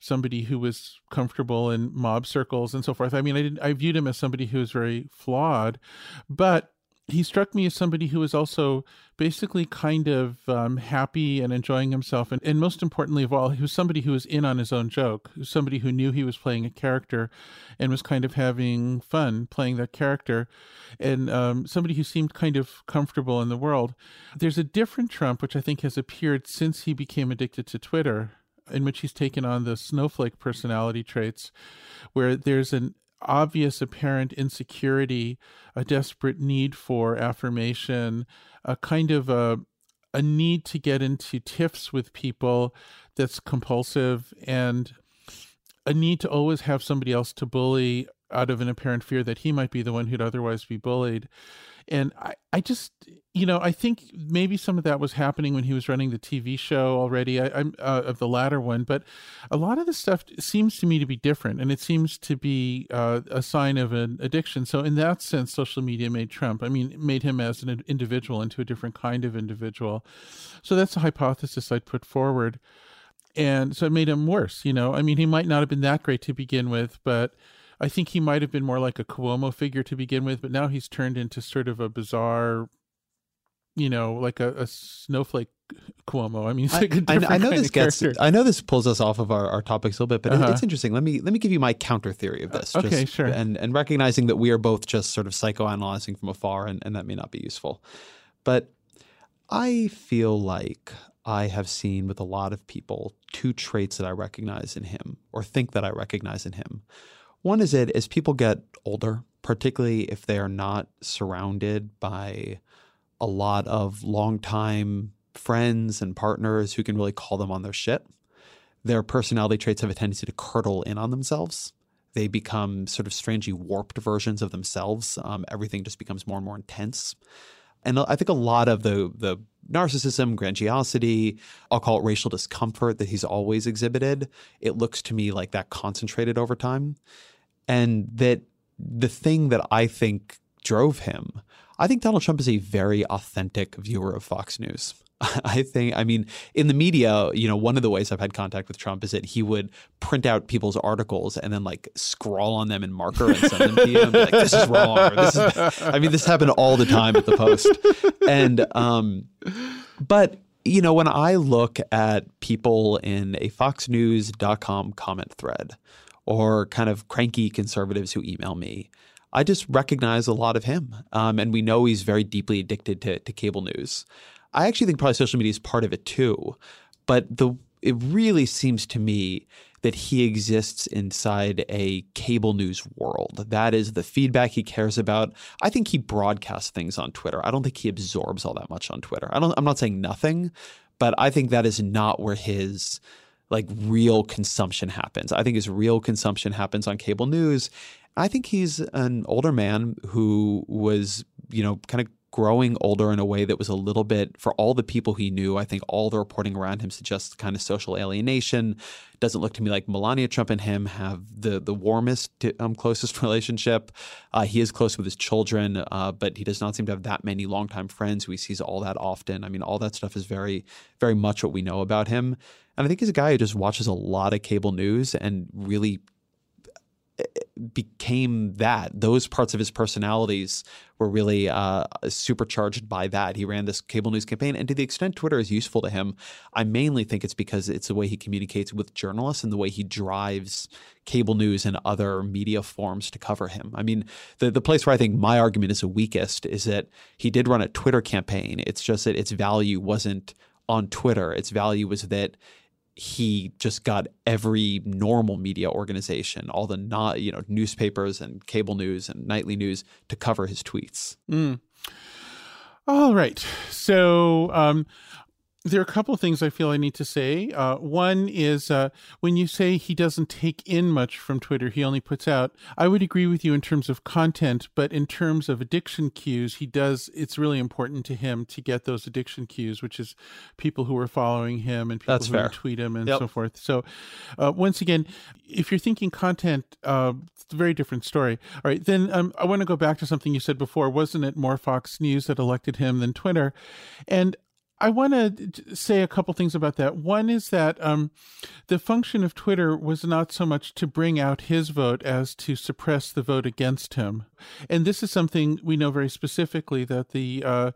somebody who was comfortable in mob circles and so forth. I mean, I didn't, I viewed him as somebody who was very flawed, but he struck me as somebody who was also basically kind of um, happy and enjoying himself. And, and most importantly of all, he was somebody who was in on his own joke, somebody who knew he was playing a character and was kind of having fun playing that character, and um, somebody who seemed kind of comfortable in the world. There's a different Trump, which I think has appeared since he became addicted to Twitter. In which he's taken on the snowflake personality traits, where there's an obvious apparent insecurity, a desperate need for affirmation, a kind of a a need to get into tiffs with people that's compulsive and a need to always have somebody else to bully out of an apparent fear that he might be the one who'd otherwise be bullied. And I, I just you know i think maybe some of that was happening when he was running the tv show already I, am uh, of the latter one but a lot of the stuff seems to me to be different and it seems to be uh, a sign of an addiction. So in that sense social media made trump i mean made him as an individual into a different kind of individual. So that's a hypothesis i'd put forward. And so it made him worse you know? I mean he might not have been that great to begin with but I think he might have been more like a Cuomo figure to begin with, but now he's turned into sort of a bizarre, you know, like a, a snowflake Cuomo. I mean, (laughs) like I, I, know this gets. Character. I know this pulls us off of our, our topics a little bit, but uh-huh. it's interesting. Let me let me give you my counter theory of this. okay, sure. And and recognizing that we are both just sort of psychoanalyzing from afar, and, and that may not be useful, but I feel like I have seen with a lot of people two traits that I recognize in him, or think that I recognize in him. One is it as people get older, particularly if they are not surrounded by a lot of longtime friends and partners who can really call them on their shit. Their personality traits have a tendency to curdle in on themselves. They become sort of strangely warped versions of themselves. Um, everything just becomes more and more intense. And I think a lot of the the narcissism, grandiosity, I'll call it racial discomfort that he's always exhibited, it looks to me like that concentrated over time. And that the thing that I think drove him, I think Donald Trump is a very authentic viewer of Fox News. (laughs) I think, I mean, in the media, you know, one of the ways I've had contact with Trump is that he would print out people's articles and then like scrawl on them in marker and send them to you and be like, this is wrong. This is, I mean, this happened all the time at the Post. And, um, but, you know, when I look at people in a foxnews.com comment thread or kind of cranky conservatives who email me. I just recognize a lot of him. Um, and we know he's very deeply addicted to, to cable news. I actually think probably social media is part of it too. But the it really seems to me that he exists inside a cable news world. That is the feedback he cares about. I think he broadcasts things on Twitter. I don't think he absorbs all that much on Twitter. I don't I'm not saying nothing, but I think that is not where his like real consumption happens. I think his real consumption happens on cable news. I think he's an older man who was, you know, kind of growing older in a way that was a little bit for all the people he knew. I think all the reporting around him suggests kind of social alienation. Doesn't look to me like Melania Trump and him have the the warmest, um, closest (laughs) relationship. Uh, he is close with his children, uh, but he does not seem to have that many longtime friends who he sees all that often. I mean, all that stuff is very, very much what we know about him. And I think he's a guy who just watches a lot of cable news and really became that. Those parts of his personalities were really uh, supercharged by that. He ran this cable news campaign, and to the extent Twitter is useful to him, I mainly think it's because it's the way he communicates with journalists and the way he drives cable news and other media forms to cover him. I mean, the the place where I think my argument is the weakest is that he did run a Twitter campaign. It's just that its value wasn't on Twitter. Its value was that he just got every normal media organization, all the not you know newspapers and cable news and nightly news to cover his tweets. Mm. All right, so um, there are a couple of things I feel I need to say. Uh, one is uh, when you say he doesn't take in much from Twitter, he only puts out. I would agree with you in terms of content, but in terms of addiction cues, he does. It's really important to him to get those addiction cues, which is people who are following him and people That's who fair. tweet him and Yep. so forth. So, uh, once again, if you're thinking content, uh, it's a very different story. All right, then um, I want to go back to something you said before. Wasn't it more Fox News that elected him than Twitter? And I want to say a couple things about that. One is that um, the function of Twitter was not so much to bring out his vote as to suppress the vote against him, and this is something we know very specifically that the uh,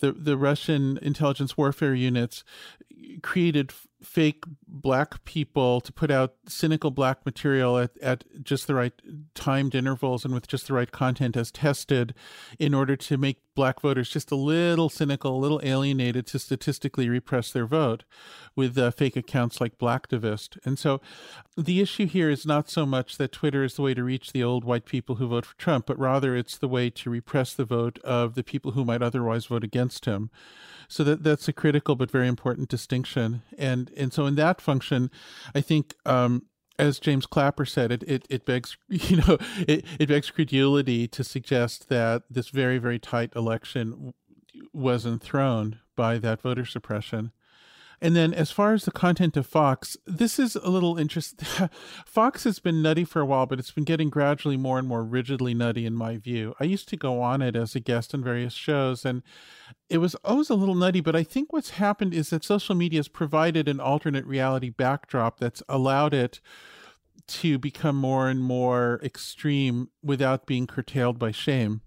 the the Russian intelligence warfare units created fake black people to put out cynical black material at, at just the right timed intervals and with just the right content as tested in order to make black voters just a little cynical, a little alienated to statistically repress their vote with uh, fake accounts like Blacktivist. And so the issue here is not so much that Twitter is the way to reach the old white people who vote for Trump, but rather it's the way to repress the vote of the people who might otherwise vote against him. So that that's a critical but very important distinction. And and so in that function, I think um, as James Clapper said, it, it, it begs (laughs) you know it, it begs credulity to suggest that this very very tight election was enthroned by that voter suppression. And then, as far as the content of Fox, this is a little interesting. (laughs) Fox has been nutty for a while, but it's been getting gradually more and more rigidly nutty, in my view. I used to go on it as a guest on various shows, and it was always a little nutty. But I think what's happened is that social media has provided an alternate reality backdrop that's allowed it to become more and more extreme without being curtailed by shame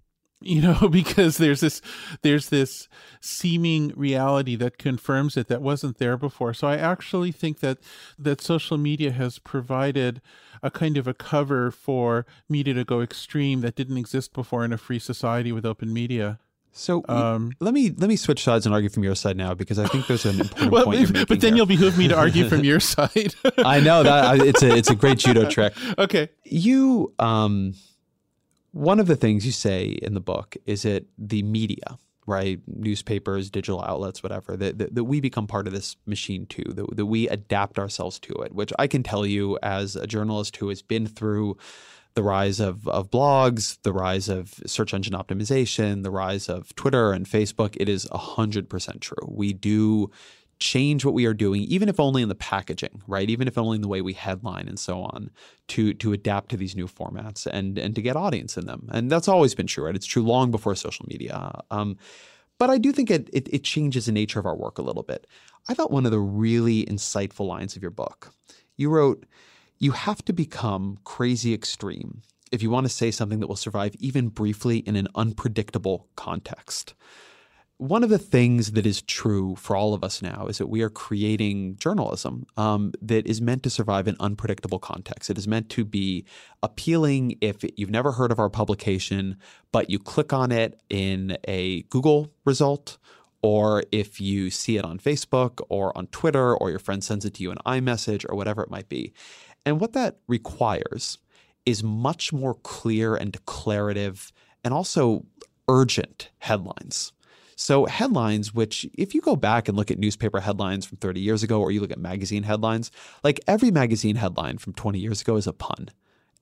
you know (laughs) because there's this there's this seeming reality that confirms it that wasn't there before. So i actually think that that social media has provided a kind of a cover for media to go extreme that didn't exist before in a free society with open media. So Um, let me let me switch sides and argue from your side now because I think there's an (laughs) important well, point but then you'll behoove me to argue from your (laughs) side. I know that it's a it's a great judo trick. okay. You um one of the things you say in the book is that the media, right, newspapers, digital outlets, whatever, that, that, that we become part of this machine too, that, that we adapt ourselves to it, which I can tell you as a journalist who has been through the rise of, of blogs, the rise of search engine optimization, the rise of Twitter and Facebook, it is 100% true. We do change what we are doing, even if only in the packaging, right? Even if only in the way we headline and so on, to to adapt to these new formats and and to get audience in them. And that's always been true, right? It's true long before social media. Um, but I do think it, it it changes the nature of our work a little bit. I thought one of the really insightful lines of your book, you wrote, "You have to become crazy extreme." If you want to say something that will survive even briefly in an unpredictable context. One of the things that is true for all of us now is that we are creating journalism um, that is meant to survive in unpredictable contexts. It is meant to be appealing if you've never heard of our publication, but you click on it in a Google result, or if you see it on Facebook or on Twitter, or your friend sends it to you in iMessage or whatever it might be. And what that requires is much more clear and declarative and also urgent headlines. So, headlines, which, if you go back and look at newspaper headlines from 30 years ago, or you look at magazine headlines, like every magazine headline from 20 years ago is a pun.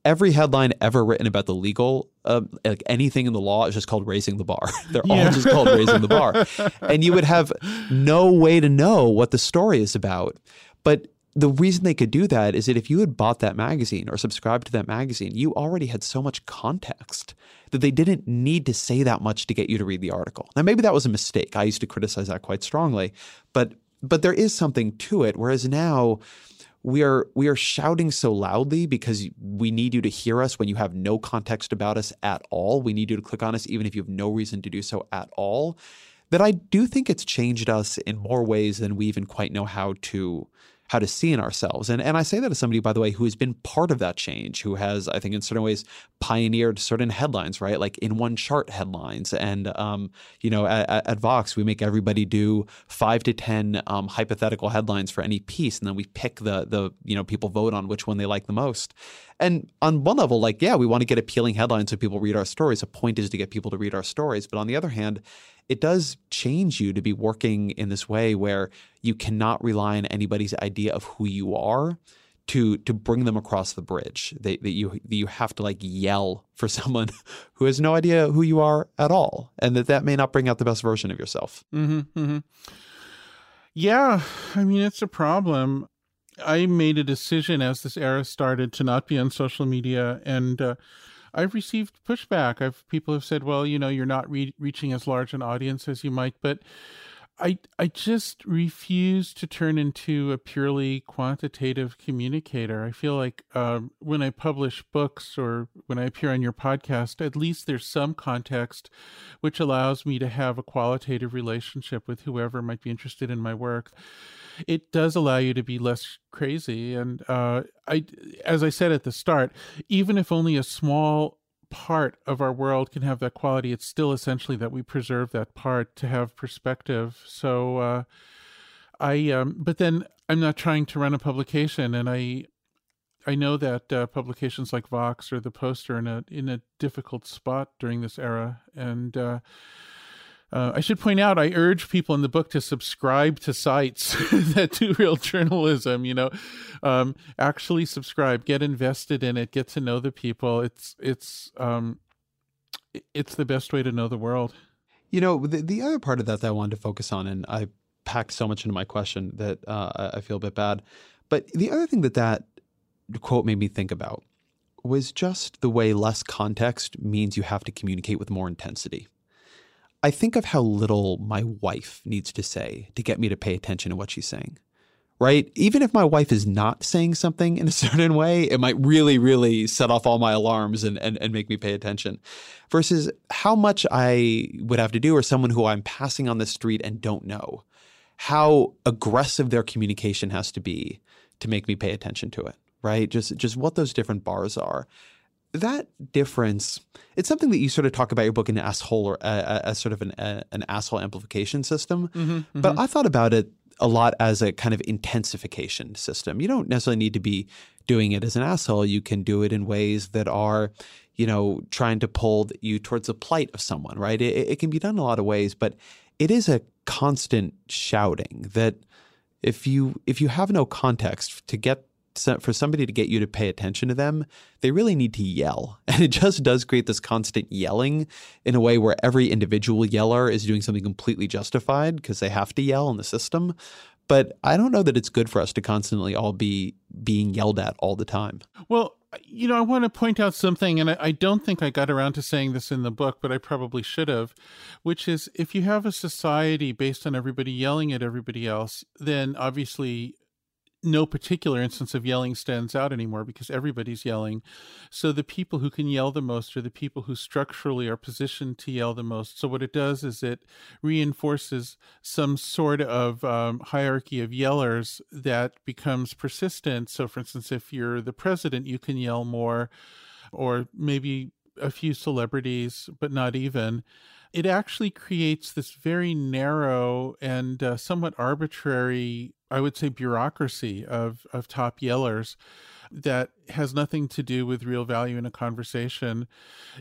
Every headline ever written about the legal, uh, like anything in the law, is just called raising the bar. (laughs) They're yeah. all just called raising the bar. And you would have no way to know what the story is about. But the reason they could do that is that if you had bought that magazine or subscribed to that magazine, you already had so much context that they didn't need to say that much to get you to read the article. Now, maybe that was a mistake. I used to criticize that quite strongly, but but there is something to it. Whereas now we are we are shouting so loudly because we need you to hear us when you have no context about us at all. We need you to click on us even if you have no reason to do so at all. That I do think it's changed us in more ways than we even quite know how to how to see in ourselves. And and I say that as somebody, by the way, who has been part of that change, who has, I think, in certain ways, pioneered certain headlines, right? Like in one chart headlines. And um, you know, at, at, Vox, we make everybody do five to ten um, hypothetical headlines for any piece, and then we pick the the you know people vote on which one they like the most. And on one level, like yeah, we want to get appealing headlines so people read our stories. The point is to get people to read our stories. But on the other hand, it does change you to be working in this way where you cannot rely on anybody's idea of who you are to to bring them across the bridge. That, you you have to like yell for (laughs) someone who has no idea who you are at all, and that that may not bring out the best version of yourself. Mm-hmm, mm-hmm. Yeah, I mean it's a problem. I made a decision as this era started to not be on social media, and uh, I've received pushback. I've people have said, "Well, you know, you're not re- reaching as large an audience as you might," but I I just refuse to turn into a purely quantitative communicator. I feel like um, when I publish books or when I appear on your podcast, at least there's some context, which allows me to have a qualitative relationship with whoever might be interested in my work it does allow you to be less crazy. And uh, I, as I said at the start, even if only a small part of our world can have that quality, it's still essentially that we preserve that part to have perspective. So, uh, I, um, but then I'm not trying to run a publication, and I, I know that uh, publications like Vox or the Post are in a in a difficult spot during this era, and uh, uh, I should point out, I urge people in the book to subscribe to sites (laughs) that do real journalism. You know, um, actually subscribe, get invested in it, get to know the people. It's it's um, it's the best way to know the world. You know, the the other part of that that I wanted to focus on, and I packed so much into my question that uh, I feel a bit bad. But the other thing that that quote made me think about was just the way less context means you have to communicate with more intensity. I think of how little my wife needs to say to get me to pay attention to what she's saying. Right? Even if my wife is not saying something in a (laughs) certain way, it might really, really set off all my alarms and, and, and make me pay attention. Versus how much I would have to do, or someone who I'm passing on the street and don't know, how aggressive their communication has to be to make me pay attention to it. Right? Just just what those different bars are that difference it's something that you sort of talk about your book in asshole or uh, uh, as sort of an, uh, an asshole amplification system. Mm-hmm, mm-hmm. but i thought about it a lot as a kind of intensification system. You don't necessarily need to be doing it as an asshole. You can do it in ways that are you know trying to pull you towards the plight of someone right? It, it can be done in a lot of ways but it is a constant shouting that if you if you have no context to get for somebody to get you to pay attention to them, they really need to yell. (laughs) And it just does create this constant yelling in a way where every individual yeller is doing something completely justified because they have to yell in the system. But I don't know that it's good for us to constantly all be being yelled at all the time. Well, you know, I want to point out something, and I, I, don't think I got around to saying this in the book, but I probably should have, which is if you have a society based on everybody yelling at everybody else, then obviously no particular instance of yelling stands out anymore because everybody's yelling. So the people who can yell the most are the people who structurally are positioned to yell the most. So what it does is it reinforces some sort of um, hierarchy of yellers that becomes persistent. So, for instance, if you're the president, you can yell more, or maybe a few celebrities, but not even it actually creates this very narrow and uh, somewhat arbitrary, I would say, bureaucracy of, of top yellers that has nothing to do with real value in a conversation.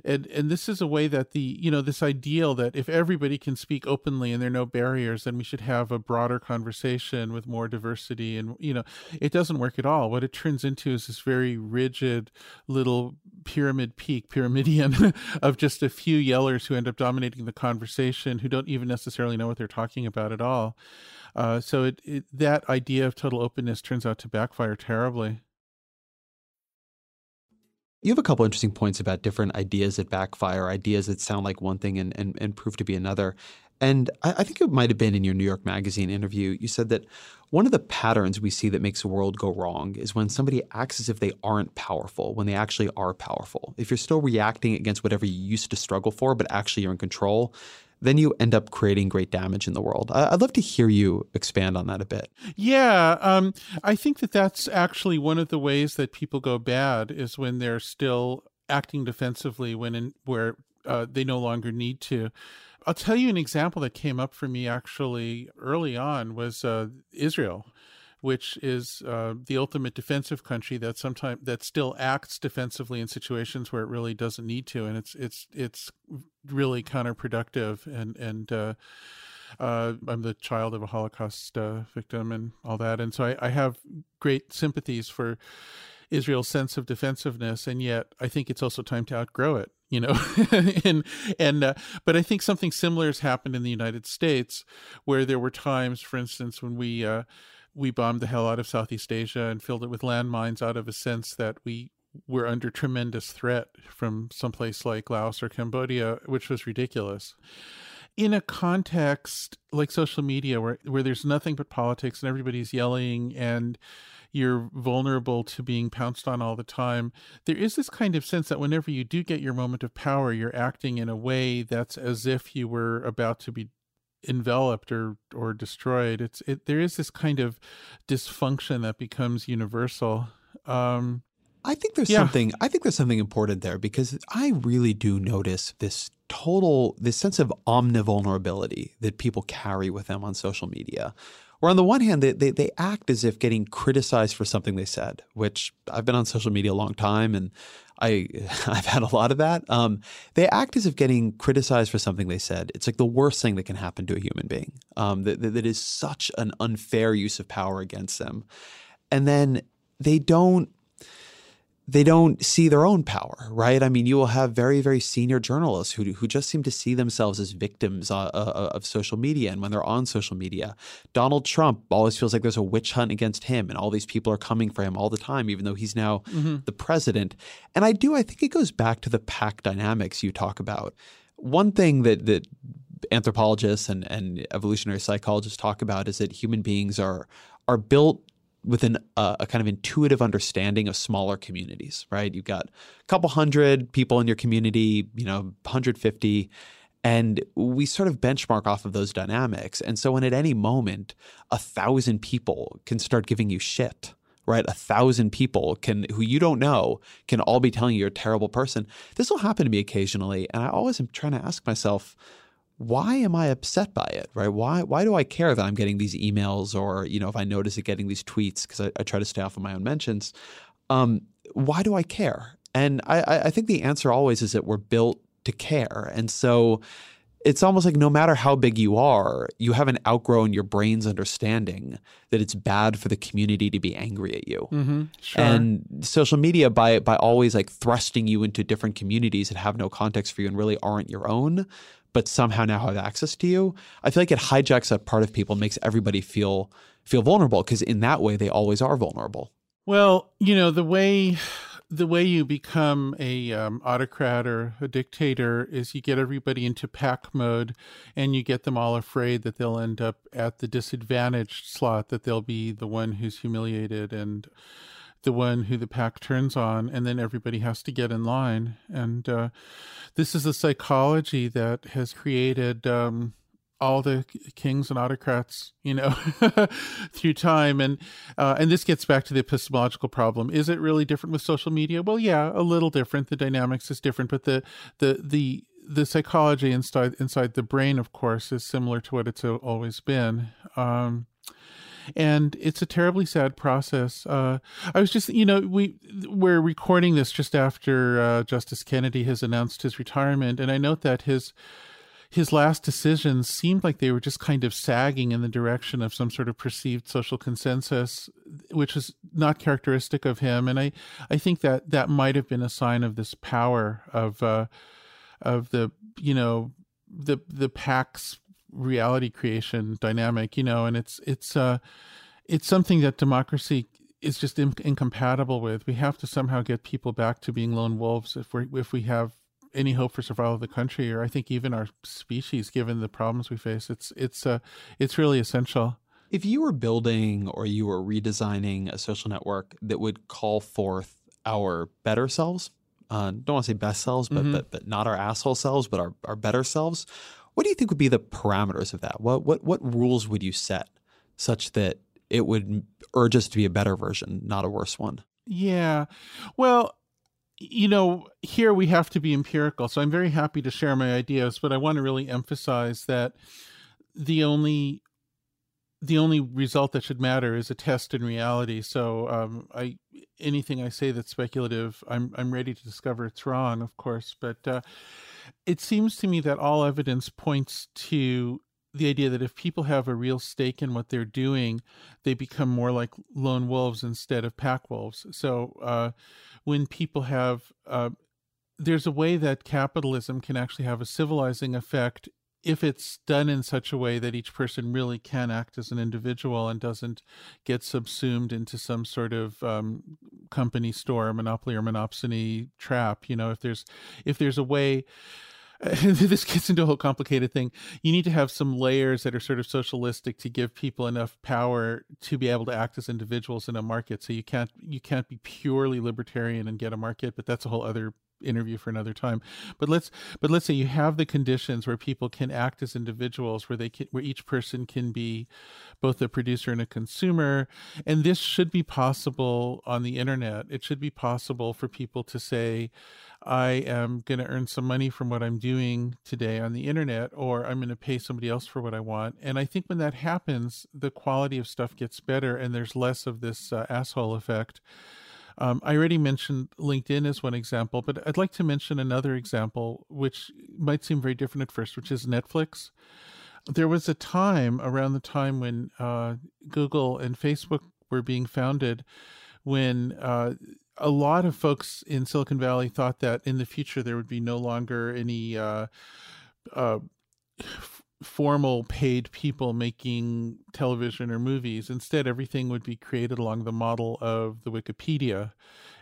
And and this is a way that the you know this ideal that if everybody can speak openly and there are no barriers then we should have a broader conversation with more diversity and you know it doesn't work at all. What it turns into is this very rigid little pyramid peak pyramidion (laughs) of just a few yellers who end up dominating the conversation who don't even necessarily know what they're talking about at all. Uh, so it, it, that idea of total openness turns out to backfire terribly you have a couple interesting points about different ideas that backfire, ideas that sound like one thing and, and, and prove to be another. And I, I think it might have been in your New York Magazine interview. You said that one of the patterns we see that makes the world go wrong is when somebody acts as if they aren't powerful, when they actually are powerful. If you're still reacting against whatever you used to struggle for, but actually you're in control, then you end up creating great damage in the world. I'd love to hear you expand on that a bit. Yeah, um, I think that that's actually one of the ways that people go bad is when they're still acting defensively when in, where uh, they no longer need to. I'll tell you an example that came up for me actually early on was uh, Israel which is uh, the ultimate defensive country that sometimes that still acts defensively in situations where it really doesn't need to, and it's it's it's really counterproductive. And and uh, uh, I'm the child of a Holocaust uh, victim and all that, and so I, I have great sympathies for Israel's sense of defensiveness, and yet I think it's also time to outgrow it you know (laughs) and and uh, but i think something similar has happened in the united states where there were times for instance when we uh, we bombed the hell out of Southeast Asia and filled it with landmines out of a sense that we were under tremendous threat from someplace like Laos or Cambodia, which was ridiculous. In a context like social media where, where there's nothing but politics and everybody's yelling and you're vulnerable to being pounced on all the time, there is this kind of sense that whenever you do get your moment of power, you're acting in a way that's as if you were about to be enveloped or or destroyed it's it there is this kind of dysfunction that becomes universal um I think there's yeah. something I think there's something important there because I really do notice this total this sense of omnivulnerability that people carry with them on social media. Where on the one hand they, they, they act as if getting criticized for something they said, which I've been on social media a long time and I (laughs) I've had a lot of that. Um, they act as if getting criticized for something they said. It's like the worst thing that can happen to a human being. Um, that, that is such an unfair use of power against them, and then they don't they don't see their own power, right? I mean, you will have very, very senior journalists who who just seem to see themselves as victims uh, uh, of social media, and when they're on social media, Donald Trump always feels like there's a witch hunt against him, and all these people are coming for him all the time, even though he's now mm-hmm. the president. And I do, I think it goes back to the pack dynamics you talk about. One thing that that anthropologists and, and evolutionary psychologists talk about is that human beings are are built with an, uh, a kind of intuitive understanding of smaller communities, right? You've got a couple hundred people in your community, you know, 150, and we sort of benchmark off of those dynamics. And so when at any moment a thousand people can start giving you shit, right? A thousand people can who you don't know can all be telling you you're a terrible person. This will happen to me occasionally, and I always am trying to ask myself, why am I upset by it, right? Why why do I care that I'm getting these emails or you know if I notice it getting these tweets because I, I, try to stay off of my own mentions. Um, why do I care? And I, I think the answer always is that we're built to care, and so it's almost like no matter how big you are, you haven't outgrown your brain's understanding that it's bad for the community to be angry at you. Mm-hmm, sure. And social media, by by always like thrusting you into different communities that have no context for you and really aren't your own, but somehow now have access to you, I feel like it hijacks that part of people, makes everybody feel feel vulnerable because in that way they always are vulnerable. Well, you know, the way the way you become a um, autocrat or a dictator is you get everybody into pack mode and you get them all afraid that they'll end up at the disadvantaged slot that they'll be the one who's humiliated and the one who the pack turns on and then everybody has to get in line and uh, this is a psychology that has created um, all the kings and autocrats, you know, (laughs) through time, and uh, and this gets back to the epistemological problem. Is it really different with social media? Well, yeah, a little different. The dynamics is different, but the the the the psychology inside inside the brain, of course, is similar to what it's always been. Um, and it's a terribly sad process. Uh, I was just, you know, we we're recording this just after uh, Justice Kennedy has announced his retirement, and I note that his his last decisions seemed like they were just kind of sagging in the direction of some sort of perceived social consensus, which is not characteristic of him. And I, I think that that might have been a sign of this power of, uh, of the, you know, the the pack's reality creation dynamic, you know, and it's it's uh, it's something that democracy is just in, incompatible with. We have to somehow get people back to being lone wolves if we if we have any hope for survival of the country, or I think even our species, given the problems we face, it's it's uh, it's really essential. If you were building or you were redesigning a social network that would call forth our better selves, uh, don't want to say best selves, but, mm-hmm. but but not our asshole selves, but our, our better selves, what do you think would be the parameters of that? What what what rules would you set such that it would urge us to be a better version, not a worse one? Yeah. Well, you know, here we have to be empirical. So I'm very happy to share my ideas, but I want to really emphasize that the only the only result that should matter is a test in reality. So um, I anything I say that's speculative, I'm I'm ready to discover it's wrong, of course. But uh, it seems to me that all evidence points to the idea that if people have a real stake in what they're doing, they become more like lone wolves instead of pack wolves. So uh, when people have, uh, there's a way that capitalism can actually have a civilizing effect if it's done in such a way that each person really can act as an individual and doesn't get subsumed into some sort of um, company store monopoly or monopsony trap you know if there's if there's a way (laughs) this gets into a whole complicated thing. You need to have some layers that are sort of socialistic to give people enough power to be able to act as individuals in a market. So you can't you can't be purely libertarian and get a market, but that's a whole other interview for another time. But let's but let's say you have the conditions where people can act as individuals, where they can where each person can be both a producer and a consumer, and this should be possible on the internet. It should be possible for people to say I am going to earn some money from what I'm doing today on the internet, or I'm going to pay somebody else for what I want. And I think when that happens, the quality of stuff gets better and there's less of this uh, asshole effect. Um, I already mentioned LinkedIn as one example, but I'd like to mention another example, which might seem very different at first, which is Netflix. There was a time around the time when uh, Google and Facebook were being founded when uh, a lot of folks in Silicon Valley thought that in the future there would be no longer any uh, uh, formal paid people making television or movies. Instead, everything would be created along the model of the Wikipedia.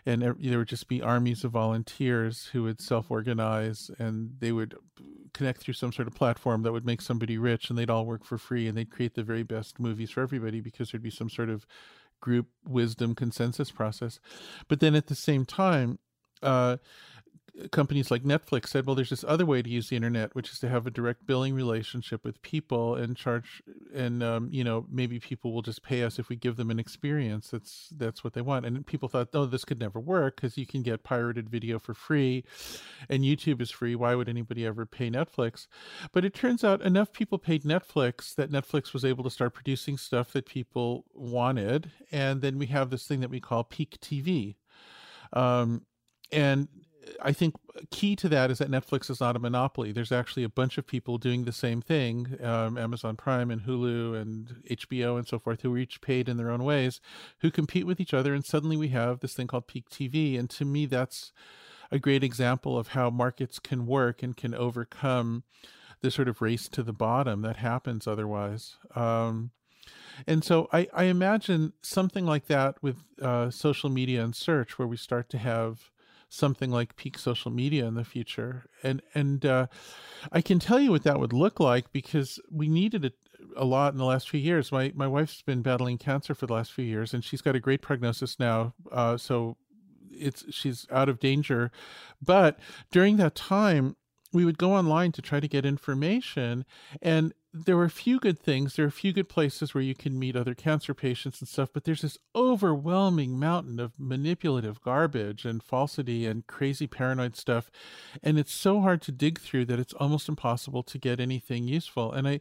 And there would just be armies of volunteers who would self organize and they would connect through some sort of platform that would make somebody rich and they'd all work for free and they'd create the very best movies for everybody because there'd be some sort of group wisdom consensus process. But then at the same time, uh, companies like Netflix said, well, there's this other way to use the internet, which is to have a direct billing relationship with people and charge, and um, you know, maybe people will just pay us if we give them an experience. That's that's what they want. And people thought, oh, this could never work because you can get pirated video for free, and YouTube is free. Why would anybody ever pay Netflix? But it turns out enough people paid Netflix that Netflix was able to start producing stuff that people wanted, and then we have this thing that we call peak TV. Um, and I think key to that is that Netflix is not a monopoly. There's actually a bunch of people doing the same thing, um, Amazon Prime and Hulu and HBO and so forth, who are each paid in their own ways, who compete with each other, and suddenly we have this thing called peak TV. And to me, that's a great example of how markets can work and can overcome the sort of race to the bottom that happens otherwise. Um, And so I, I imagine something like that with uh, social media and search, where we start to have something like peak social media in the future. And and uh, I can tell you what that would look like because we needed it a lot in the last few years. My my wife's been battling cancer for the last few years, and she's got a great prognosis now. Uh, so it's she's out of danger, but during that time we would go online to try to get information and there were a few good things. There are a few good places where you can meet other cancer patients and stuff, but there's this overwhelming mountain of manipulative garbage and falsity and crazy paranoid stuff. And it's so hard to dig through that it's almost impossible to get anything useful. And I,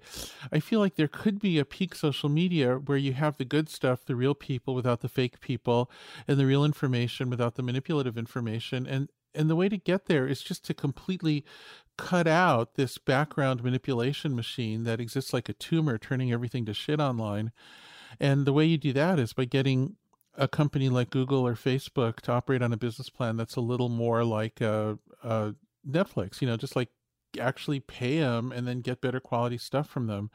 I feel like there could be a peak social media where you have the good stuff, the real people without the fake people, and the real information without the manipulative information. And, and the way to get there is just to completely cut out this background manipulation machine that exists like a tumor turning everything to shit online. And the way you do that is by getting a company like google or facebook to operate on a business plan that's a little more like uh, uh, netflix you know just like actually pay them and then get better quality stuff from them.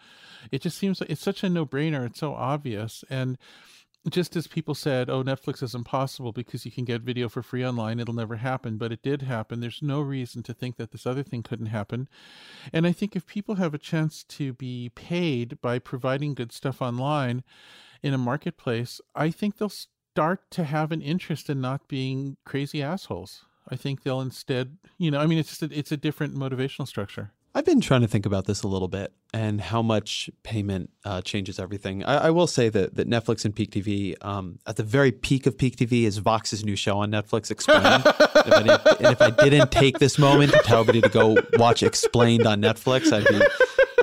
It just seems like it's such a no-brainer it's so obvious. And just as people said, oh, Netflix is impossible because you can get video for free online, it'll never happen, but it did happen. There's no reason to think that this other thing couldn't happen. And I think if people have a chance to be paid by providing good stuff online in a marketplace, I think they'll start to have an interest in not being crazy assholes. I think they'll instead, you know, I mean, it's just a, it's a different motivational structure. I've been trying to think about this a little bit and how much payment uh, changes everything. I, I, will say that that Netflix and Peak TV, um, at the very peak of Peak TV, is Vox's new show on Netflix, Explained. and, (laughs) if and, if I didn't take this moment to tell everybody to go watch Explained on Netflix, I'd be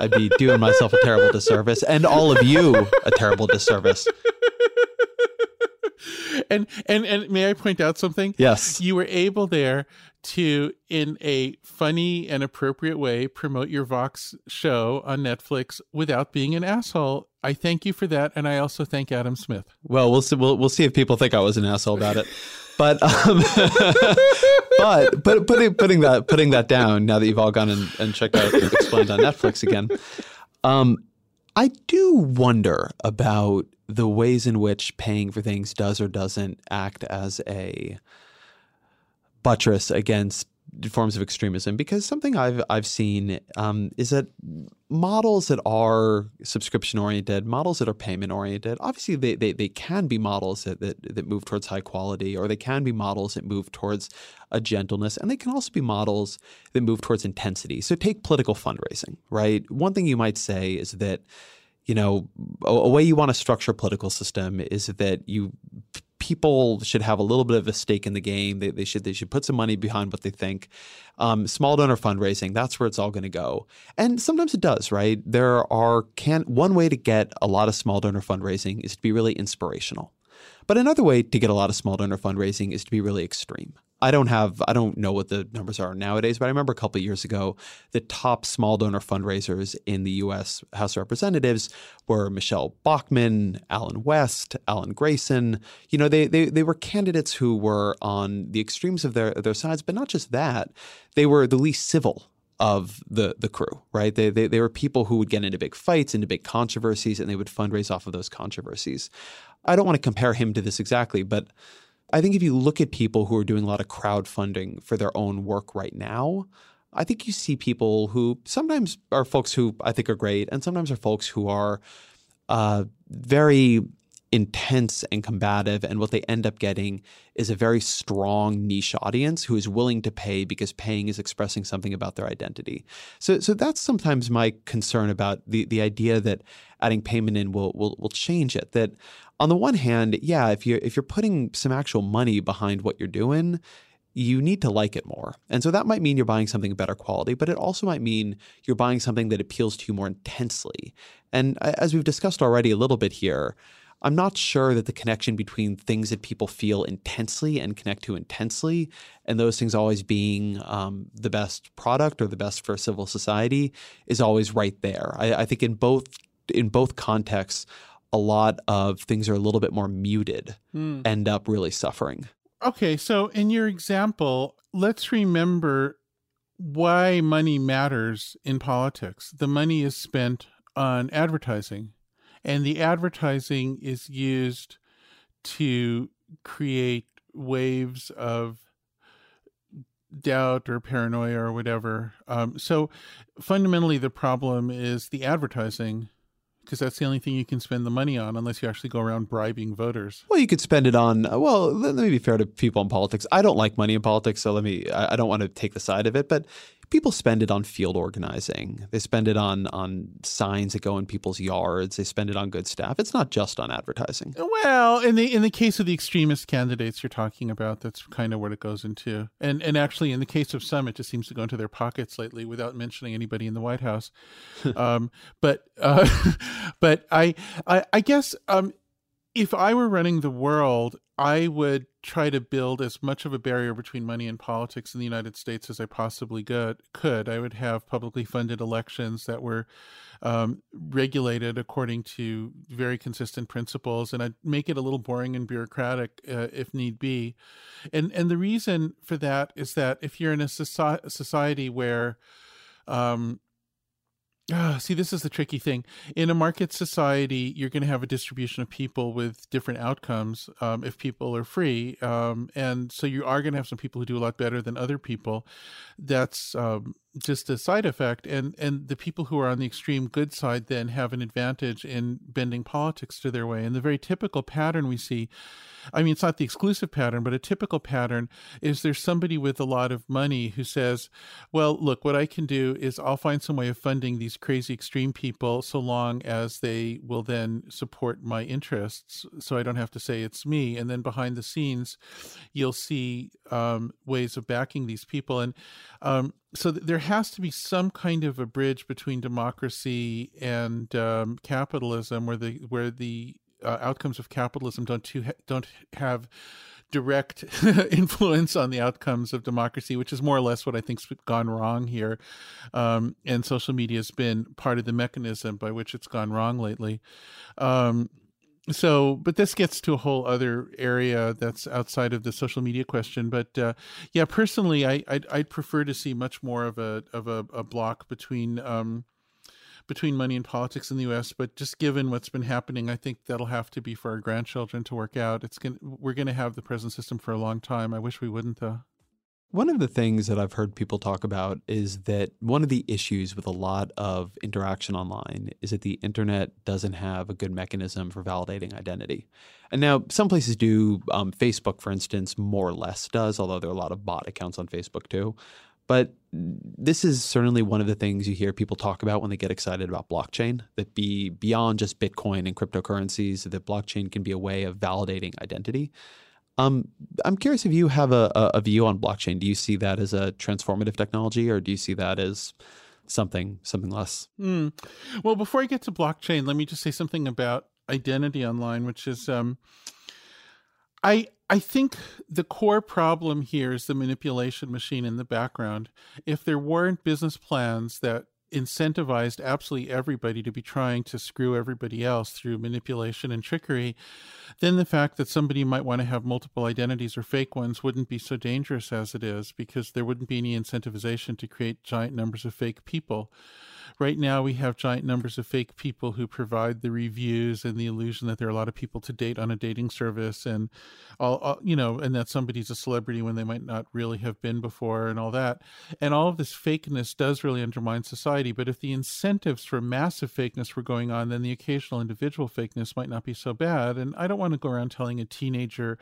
I'd be doing myself a terrible disservice, and all of you a terrible disservice. And and and may I point out something? Yes, you were able there to, in a funny and appropriate way, promote your Vox show on Netflix without being an asshole. I thank you for that, and I also thank Adam Smith. Well, we'll see. We'll, we'll see if people think I was an asshole about it. But um, (laughs) but but putting putting that putting that down now that you've all gone and, and checked out Explained on Netflix again, um, I do wonder about the ways in which paying for things does or doesn't act as a buttress against forms of extremism because something I've I've seen um, is that models that are subscription oriented, models that are payment oriented, obviously they, they, they can be models that, that that move towards high quality, or they can be models that move towards a gentleness, and they can also be models that move towards intensity. So take political fundraising, right? One thing you might say is that you know a, a way you want to structure a political system is that you people should have a little bit of a stake in the game. They, they should they should put some money behind what they think. Um, small donor fundraising, that's where it's all going to go. And sometimes it does, right? There are can one way to get a lot of small donor fundraising is to be really inspirational. But another way to get a lot of small donor fundraising is to be really extreme. I don't have I don't know what the numbers are nowadays, but I remember a couple years ago the top small donor fundraisers in the U.S. House of Representatives were Michele Bachmann, Allen West, Alan Grayson. You know, they they they were candidates who were on the extremes of their their sides, but not just that, they were the least civil of the the crew, right? They, they they were people who would get into big fights, into big controversies, and they would fundraise off of those controversies. I don't want to compare him to this exactly, but I think if you look at people who are doing a lot of crowdfunding for their own work right now, I think you see people who sometimes are folks who I think are great, and sometimes are folks who are uh, very intense and combative. And what they end up getting is a very strong niche audience who is willing to pay because paying is expressing something about their identity. So, so that's sometimes my concern about the the idea that adding payment in will will will change it. That on the one hand, yeah, if you if you're putting some actual money behind what you're doing, you need to like it more. And so that might mean you're buying something better quality, but it also might mean you're buying something that appeals to you more intensely. And as we've discussed already a little bit here, I'm not sure that the connection between things that people feel intensely and connect to intensely, and those things always being um, the best product or the best for civil society, is always right there. I, I think in both in both contexts, a lot of things are a little bit more muted mm. end up really suffering. Okay, so in your example, let's remember why money matters in politics. The money is spent on advertising. and the advertising is used to create waves of doubt or paranoia or whatever. Um, so fundamentally, the problem is the advertising because that's the only thing you can spend the money on unless you actually go around bribing voters. Well, you could spend it on, uh, well, let me be fair to people in politics. I don't like money in politics, so let me, I don't want to take the side of it, but people spend it on field organizing. They spend it on on signs that go in people's yards. They spend it on good staff. It's not just on advertising. Well, in the in the case of the extremist candidates you're talking about, that's kind of what it goes into. And and actually, in the case of some, it just seems to go into their pockets lately without mentioning anybody in the White House. (laughs) um, but uh, (laughs) but I, I I guess um, if I were running the world, I would try to build as much of a barrier between money and politics in the United States as I possibly could. I would have publicly funded elections that were um, regulated according to very consistent principles, and I'd make it a little boring and bureaucratic uh, if need be. And and the reason for that is that if you're in a society where um, uh, see, this is the tricky thing. In a market society, you're going to have a distribution of people with different outcomes um, if people are free. Um, and so you are going to have some people who do a lot better than other people. That's um, just a side effect and and the people who are on the extreme good side then have an advantage in bending politics to their way and the very typical pattern we see i mean it's not the exclusive pattern but a typical pattern is there's somebody with a lot of money who says well look what i can do is i'll find some way of funding these crazy extreme people so long as they will then support my interests so i don't have to say it's me. And then behind the scenes you'll see um, ways of backing these people and um, so there has to be some kind of a bridge between democracy and um, capitalism, where the where the uh, outcomes of capitalism don't ha- don't have direct (laughs) influence on the outcomes of democracy, which is more or less what I think's gone wrong here. Um, and social media has been part of the mechanism by which it's gone wrong lately. Um, so but this gets to a whole other area that's outside of the social media question but uh, yeah personally I I'd, I'd, prefer to see much more of a of a, a block between um, between money and politics in the US but just given what's been happening I think that'll have to be for our grandchildren to work out. It's going we're going to have the present system for a long time. I wish we wouldn't though one of the things that I've heard people talk about is that one of the issues with a lot of interaction online is that the internet doesn't have a good mechanism for validating identity. And now, some places do. Um, Facebook, for instance, more or less does, although there are a lot of bot accounts on Facebook too. But this is certainly one of the things you hear people talk about when they get excited about blockchain. That be beyond just Bitcoin and cryptocurrencies, that blockchain can be a way of validating identity. Um, I'm curious if you have a, a, view on blockchain. Do you see that as a transformative technology, or do you see that as something something less? Mm. Well, before I get to blockchain, let me just say something about identity online, which is um, I I think the core problem here is the manipulation machine in the background. If there weren't business plans that incentivized absolutely everybody to be trying to screw everybody else through manipulation and trickery, then the fact that somebody might want to have multiple identities or fake ones wouldn't be so dangerous as it is because there wouldn't be any incentivization to create giant numbers of fake people right now we have giant numbers of fake people who provide the reviews and the illusion that there are a lot of people to date on a dating service and all, all, you know and that somebody's a celebrity when they might not really have been before and all that. And all of this fakeness does really undermine society but if the incentives for massive fakeness were going on then the occasional individual fakeness might not be so bad. And i don't want to go around telling a teenager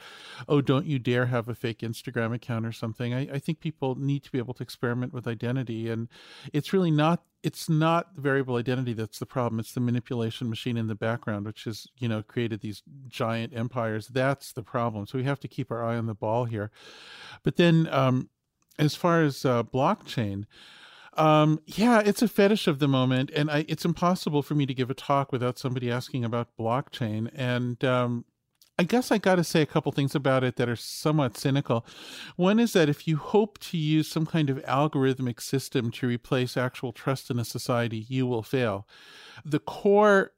oh don't you dare have a fake instagram account or something. I, I think people need to be able to experiment with identity and it's really not it's not the variable identity that's the problem it's the manipulation machine in the background which has you know created these giant empires. That's the problem. So we have to keep our eye on the ball here. But then um, as far as uh, blockchain um, yeah it's a fetish of the moment and I, it's impossible for me to give a talk without somebody asking about blockchain. And um, I guess I got to say a couple things about it that are somewhat cynical. One is that if you hope to use some kind of algorithmic system to replace actual trust in a society, you will fail. The core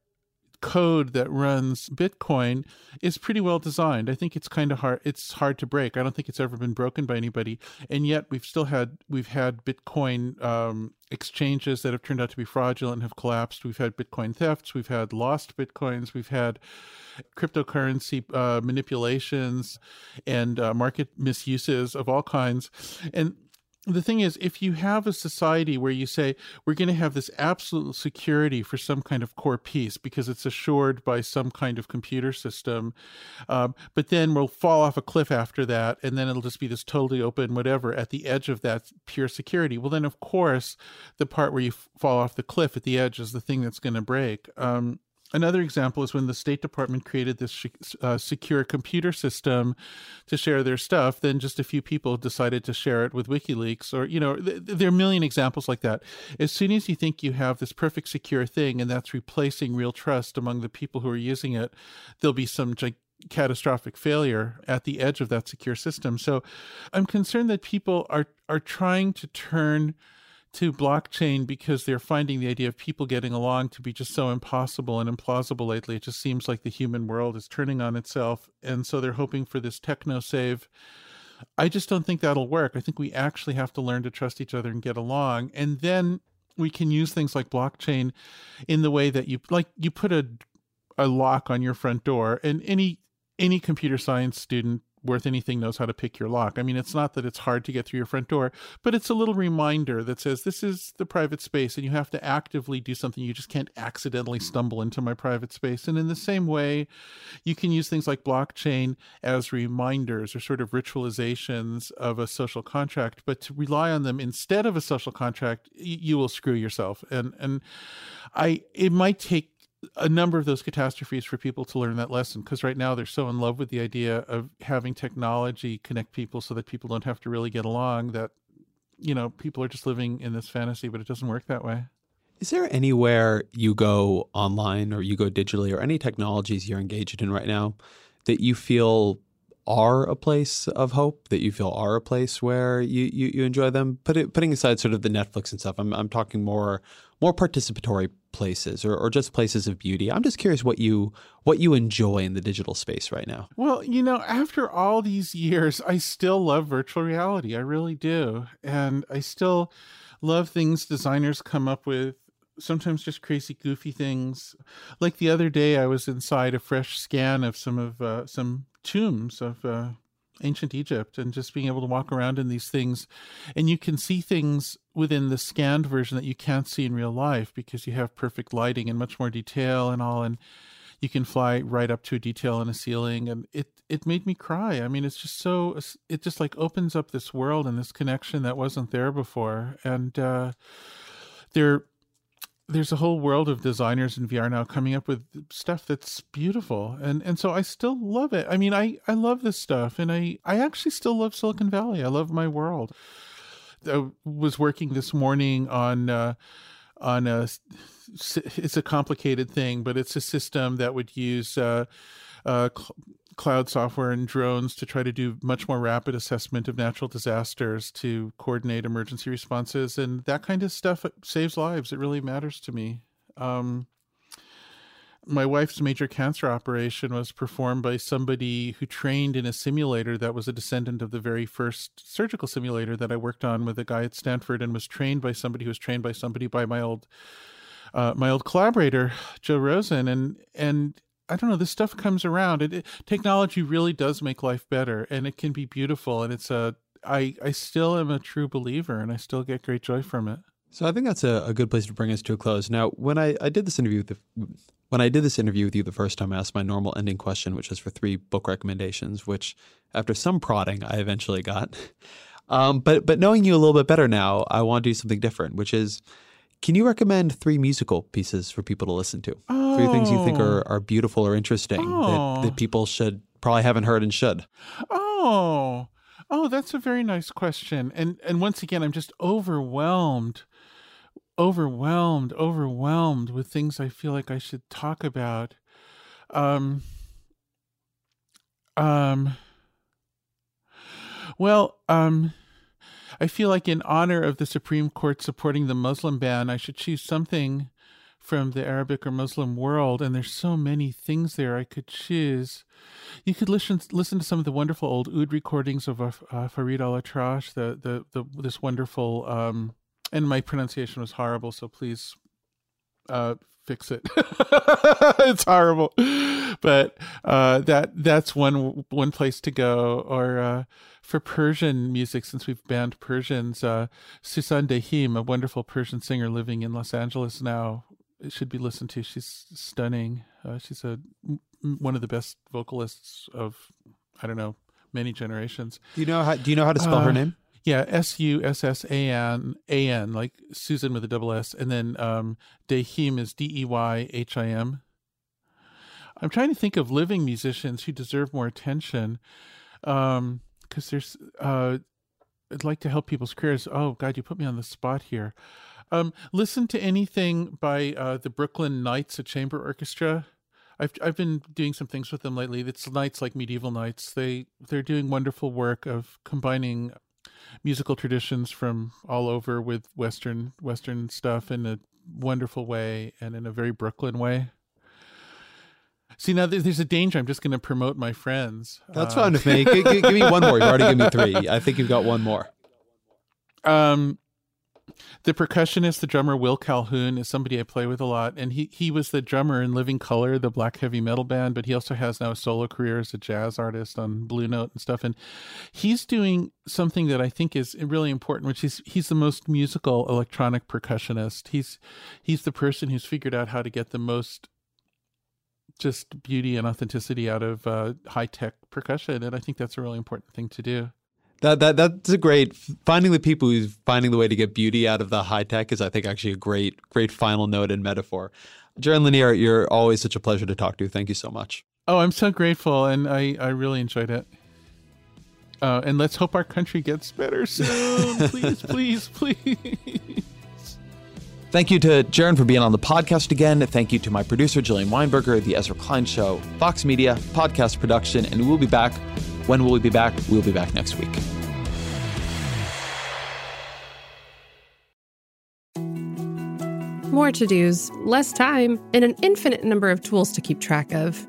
code that runs Bitcoin is pretty well designed. I think it's kind of hard. It's hard to break. I don't think it's ever been broken by anybody, and yet we've still had we've had Bitcoin um, exchanges that have turned out to be fraudulent and have collapsed. We've had Bitcoin thefts. We've had lost Bitcoins. We've had cryptocurrency uh, manipulations and uh, market misuses of all kinds, and the thing is, if you have a society where you say we're going to have this absolute security for some kind of core piece because it's assured by some kind of computer system, um, but then we'll fall off a cliff after that, and then it'll just be this totally open whatever at the edge of that pure security. Well, then of course, the part where you f- fall off the cliff at the edge is the thing that's going to break. Um, Another example is when the State Department created this uh, secure computer system to share their stuff, then just a few people decided to share it with WikiLeaks, or, you know, th- there are a million examples like that. As soon as you think you have this perfect secure thing and that's replacing real trust among the people who are using it, there'll be some catastrophic failure at the edge of that secure system. So I'm concerned that people are are trying to turn to blockchain because they're finding the idea of people getting along to be just so impossible and implausible lately. It just seems like the human world is turning on itself. And so they're hoping for this techno save. I just don't think that'll work. I think we actually have to learn to trust each other and get along. And then we can use things like blockchain in the way that you like you put a a lock on your front door and any any computer science student worth anything knows how to pick your lock. I mean, it's not that it's hard to get through your front door, but it's a little reminder that says this is the private space and you have to actively do something. You just can't accidentally mm-hmm. stumble into my private space. And in the same way, you can use things like blockchain as reminders or sort of ritualizations of a social contract, but to rely on them instead of a social contract, you will screw yourself. And and I it might take a number of those catastrophes for people to learn that lesson because right now they're so in love with the idea of having technology connect people so that people don't have to really get along that you know people are just living in this fantasy but it doesn't work that way. Is there anywhere you go online or you go digitally or any technologies you're engaged in right now that you feel are a place of hope that you feel are a place where you, you, you enjoy them? Put it, putting aside sort of the netflix and stuff I'm, I'm talking more more participatory places or, or just places of beauty. I'm just curious what you what you enjoy in the digital space right now. Well you know after all these years i still love virtual reality. I really do. And i still love things designers come up with sometimes just crazy goofy things. Like the other day i was inside a fresh scan of some of uh, some tombs of uh, ancient Egypt and just being able to walk around in these things. And you can see things within the scanned version that you can't see in real life because you have perfect lighting and much more detail and all. And you can fly right up to a detail in a ceiling. And it, it made me cry. I mean, it's just so, it just like opens up this world and this connection that wasn't there before. And, uh, there there's a whole world of designers in VR now coming up with stuff that's beautiful, and and so I still love it. I mean, I I love this stuff, and I I actually still love Silicon Valley. I love my world. I was working this morning on. Uh, on a it's a complicated thing but it's a system that would use uh, uh, cloud software and drones to try to do much more rapid assessment of natural disasters to coordinate emergency responses and that kind of stuff saves lives. It really matters to me. Um, my wife's major cancer operation was performed by somebody who trained in a simulator that was a descendant of the very first surgical simulator that I worked on with a guy at Stanford and was trained by somebody who was trained by somebody by my old uh, my old collaborator Joe Rosen and and I don't know. This stuff comes around. It, it, technology really does make life better, and it can be beautiful. And it's a. I I still am a true believer, and I still get great joy from it. So I think that's a, a good place to bring us to a close. Now, when I, I did this interview with the, when I did this interview with you the first time, I asked my normal ending question, which was for three book recommendations, which after some prodding, I eventually got. (laughs) Um, but but knowing you a little bit better now, I want to do something different, which is can you recommend three musical pieces for people to listen to? Oh. Three things you think are, are beautiful or interesting oh. that, that people should probably haven't heard and should. Oh, oh, that's a very nice question. And and once again, I'm just overwhelmed, overwhelmed, overwhelmed with things I feel like I should talk about. Um. Um. Well, um I feel like, in honor of the Supreme Court supporting the Muslim ban, I should choose something from the Arabic or Muslim world, and there's so many things there I could choose. You could listen listen to some of the wonderful old oud recordings of uh, Farid Al-Atrash, the, the the this wonderful um, and my pronunciation was horrible, so please uh, fix it. (laughs) it's horrible, but uh, that that's one one place to go. Or uh, for Persian music, since we've banned Persians, uh, Sussan Deyhim, a wonderful Persian singer living in Los Angeles now, it should be listened to. She's stunning. Uh, she's a one of the best vocalists of I don't know many generations. Do you know how? Do you know how to spell her Uh, name? Yeah, S U S S A N A N, like Susan with a double S, and then um, Deyhim is D E Y H I M. I'm trying to think of living musicians who deserve more attention, because there's. Uh, I'd like to help people's careers. Oh God, you put me on the spot here. Um, listen to anything by uh, the Brooklyn Knights, a chamber orchestra. I've I've been doing some things with them lately. It's knights like medieval knights. They they're doing wonderful work of combining musical traditions from all over with western western stuff in a wonderful way and in a very Brooklyn way. See now, there's there's a danger. I'm just going to promote my friends. That's fine with me. G- g- give me one more. You've already given me three. I think you've got one more. (laughs) Um, the percussionist, the drummer Will Calhoun, is somebody I play with a lot, and he he was the drummer in Living Colour, the black heavy metal band, but he also has now a solo career as a jazz artist on Blue Note and stuff. And he's doing something that I think is really important, which is he's the most musical electronic percussionist. He's he's the person who's figured out how to get the most just beauty and authenticity out of uh, high tech percussion, and I think that's a really important thing to do. That that that's a great finding the people who's finding the way to get beauty out of the high tech is I think actually a great great final note and metaphor. Jaron Lanier, you're always such a pleasure to talk to. Thank you so much. Oh, I'm so grateful, and I, I really enjoyed it. Uh, and let's hope our country gets better soon. (laughs) please, please, please. Thank you to Jaron for being on the podcast again. Thank you to my producer, Jillian Weinberger, The Ezra Klein Show, Vox Media, podcast production, and we'll be back. When will we be back? We'll be back next week. More to dos, less time, and an infinite number of tools to keep track of.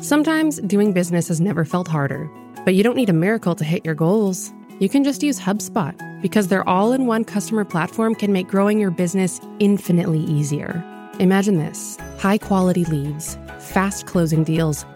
Sometimes doing business has never felt harder, but you don't need a miracle to hit your goals. You can just use HubSpot because their all in one customer platform can make growing your business infinitely easier. Imagine this high quality leads, fast closing deals,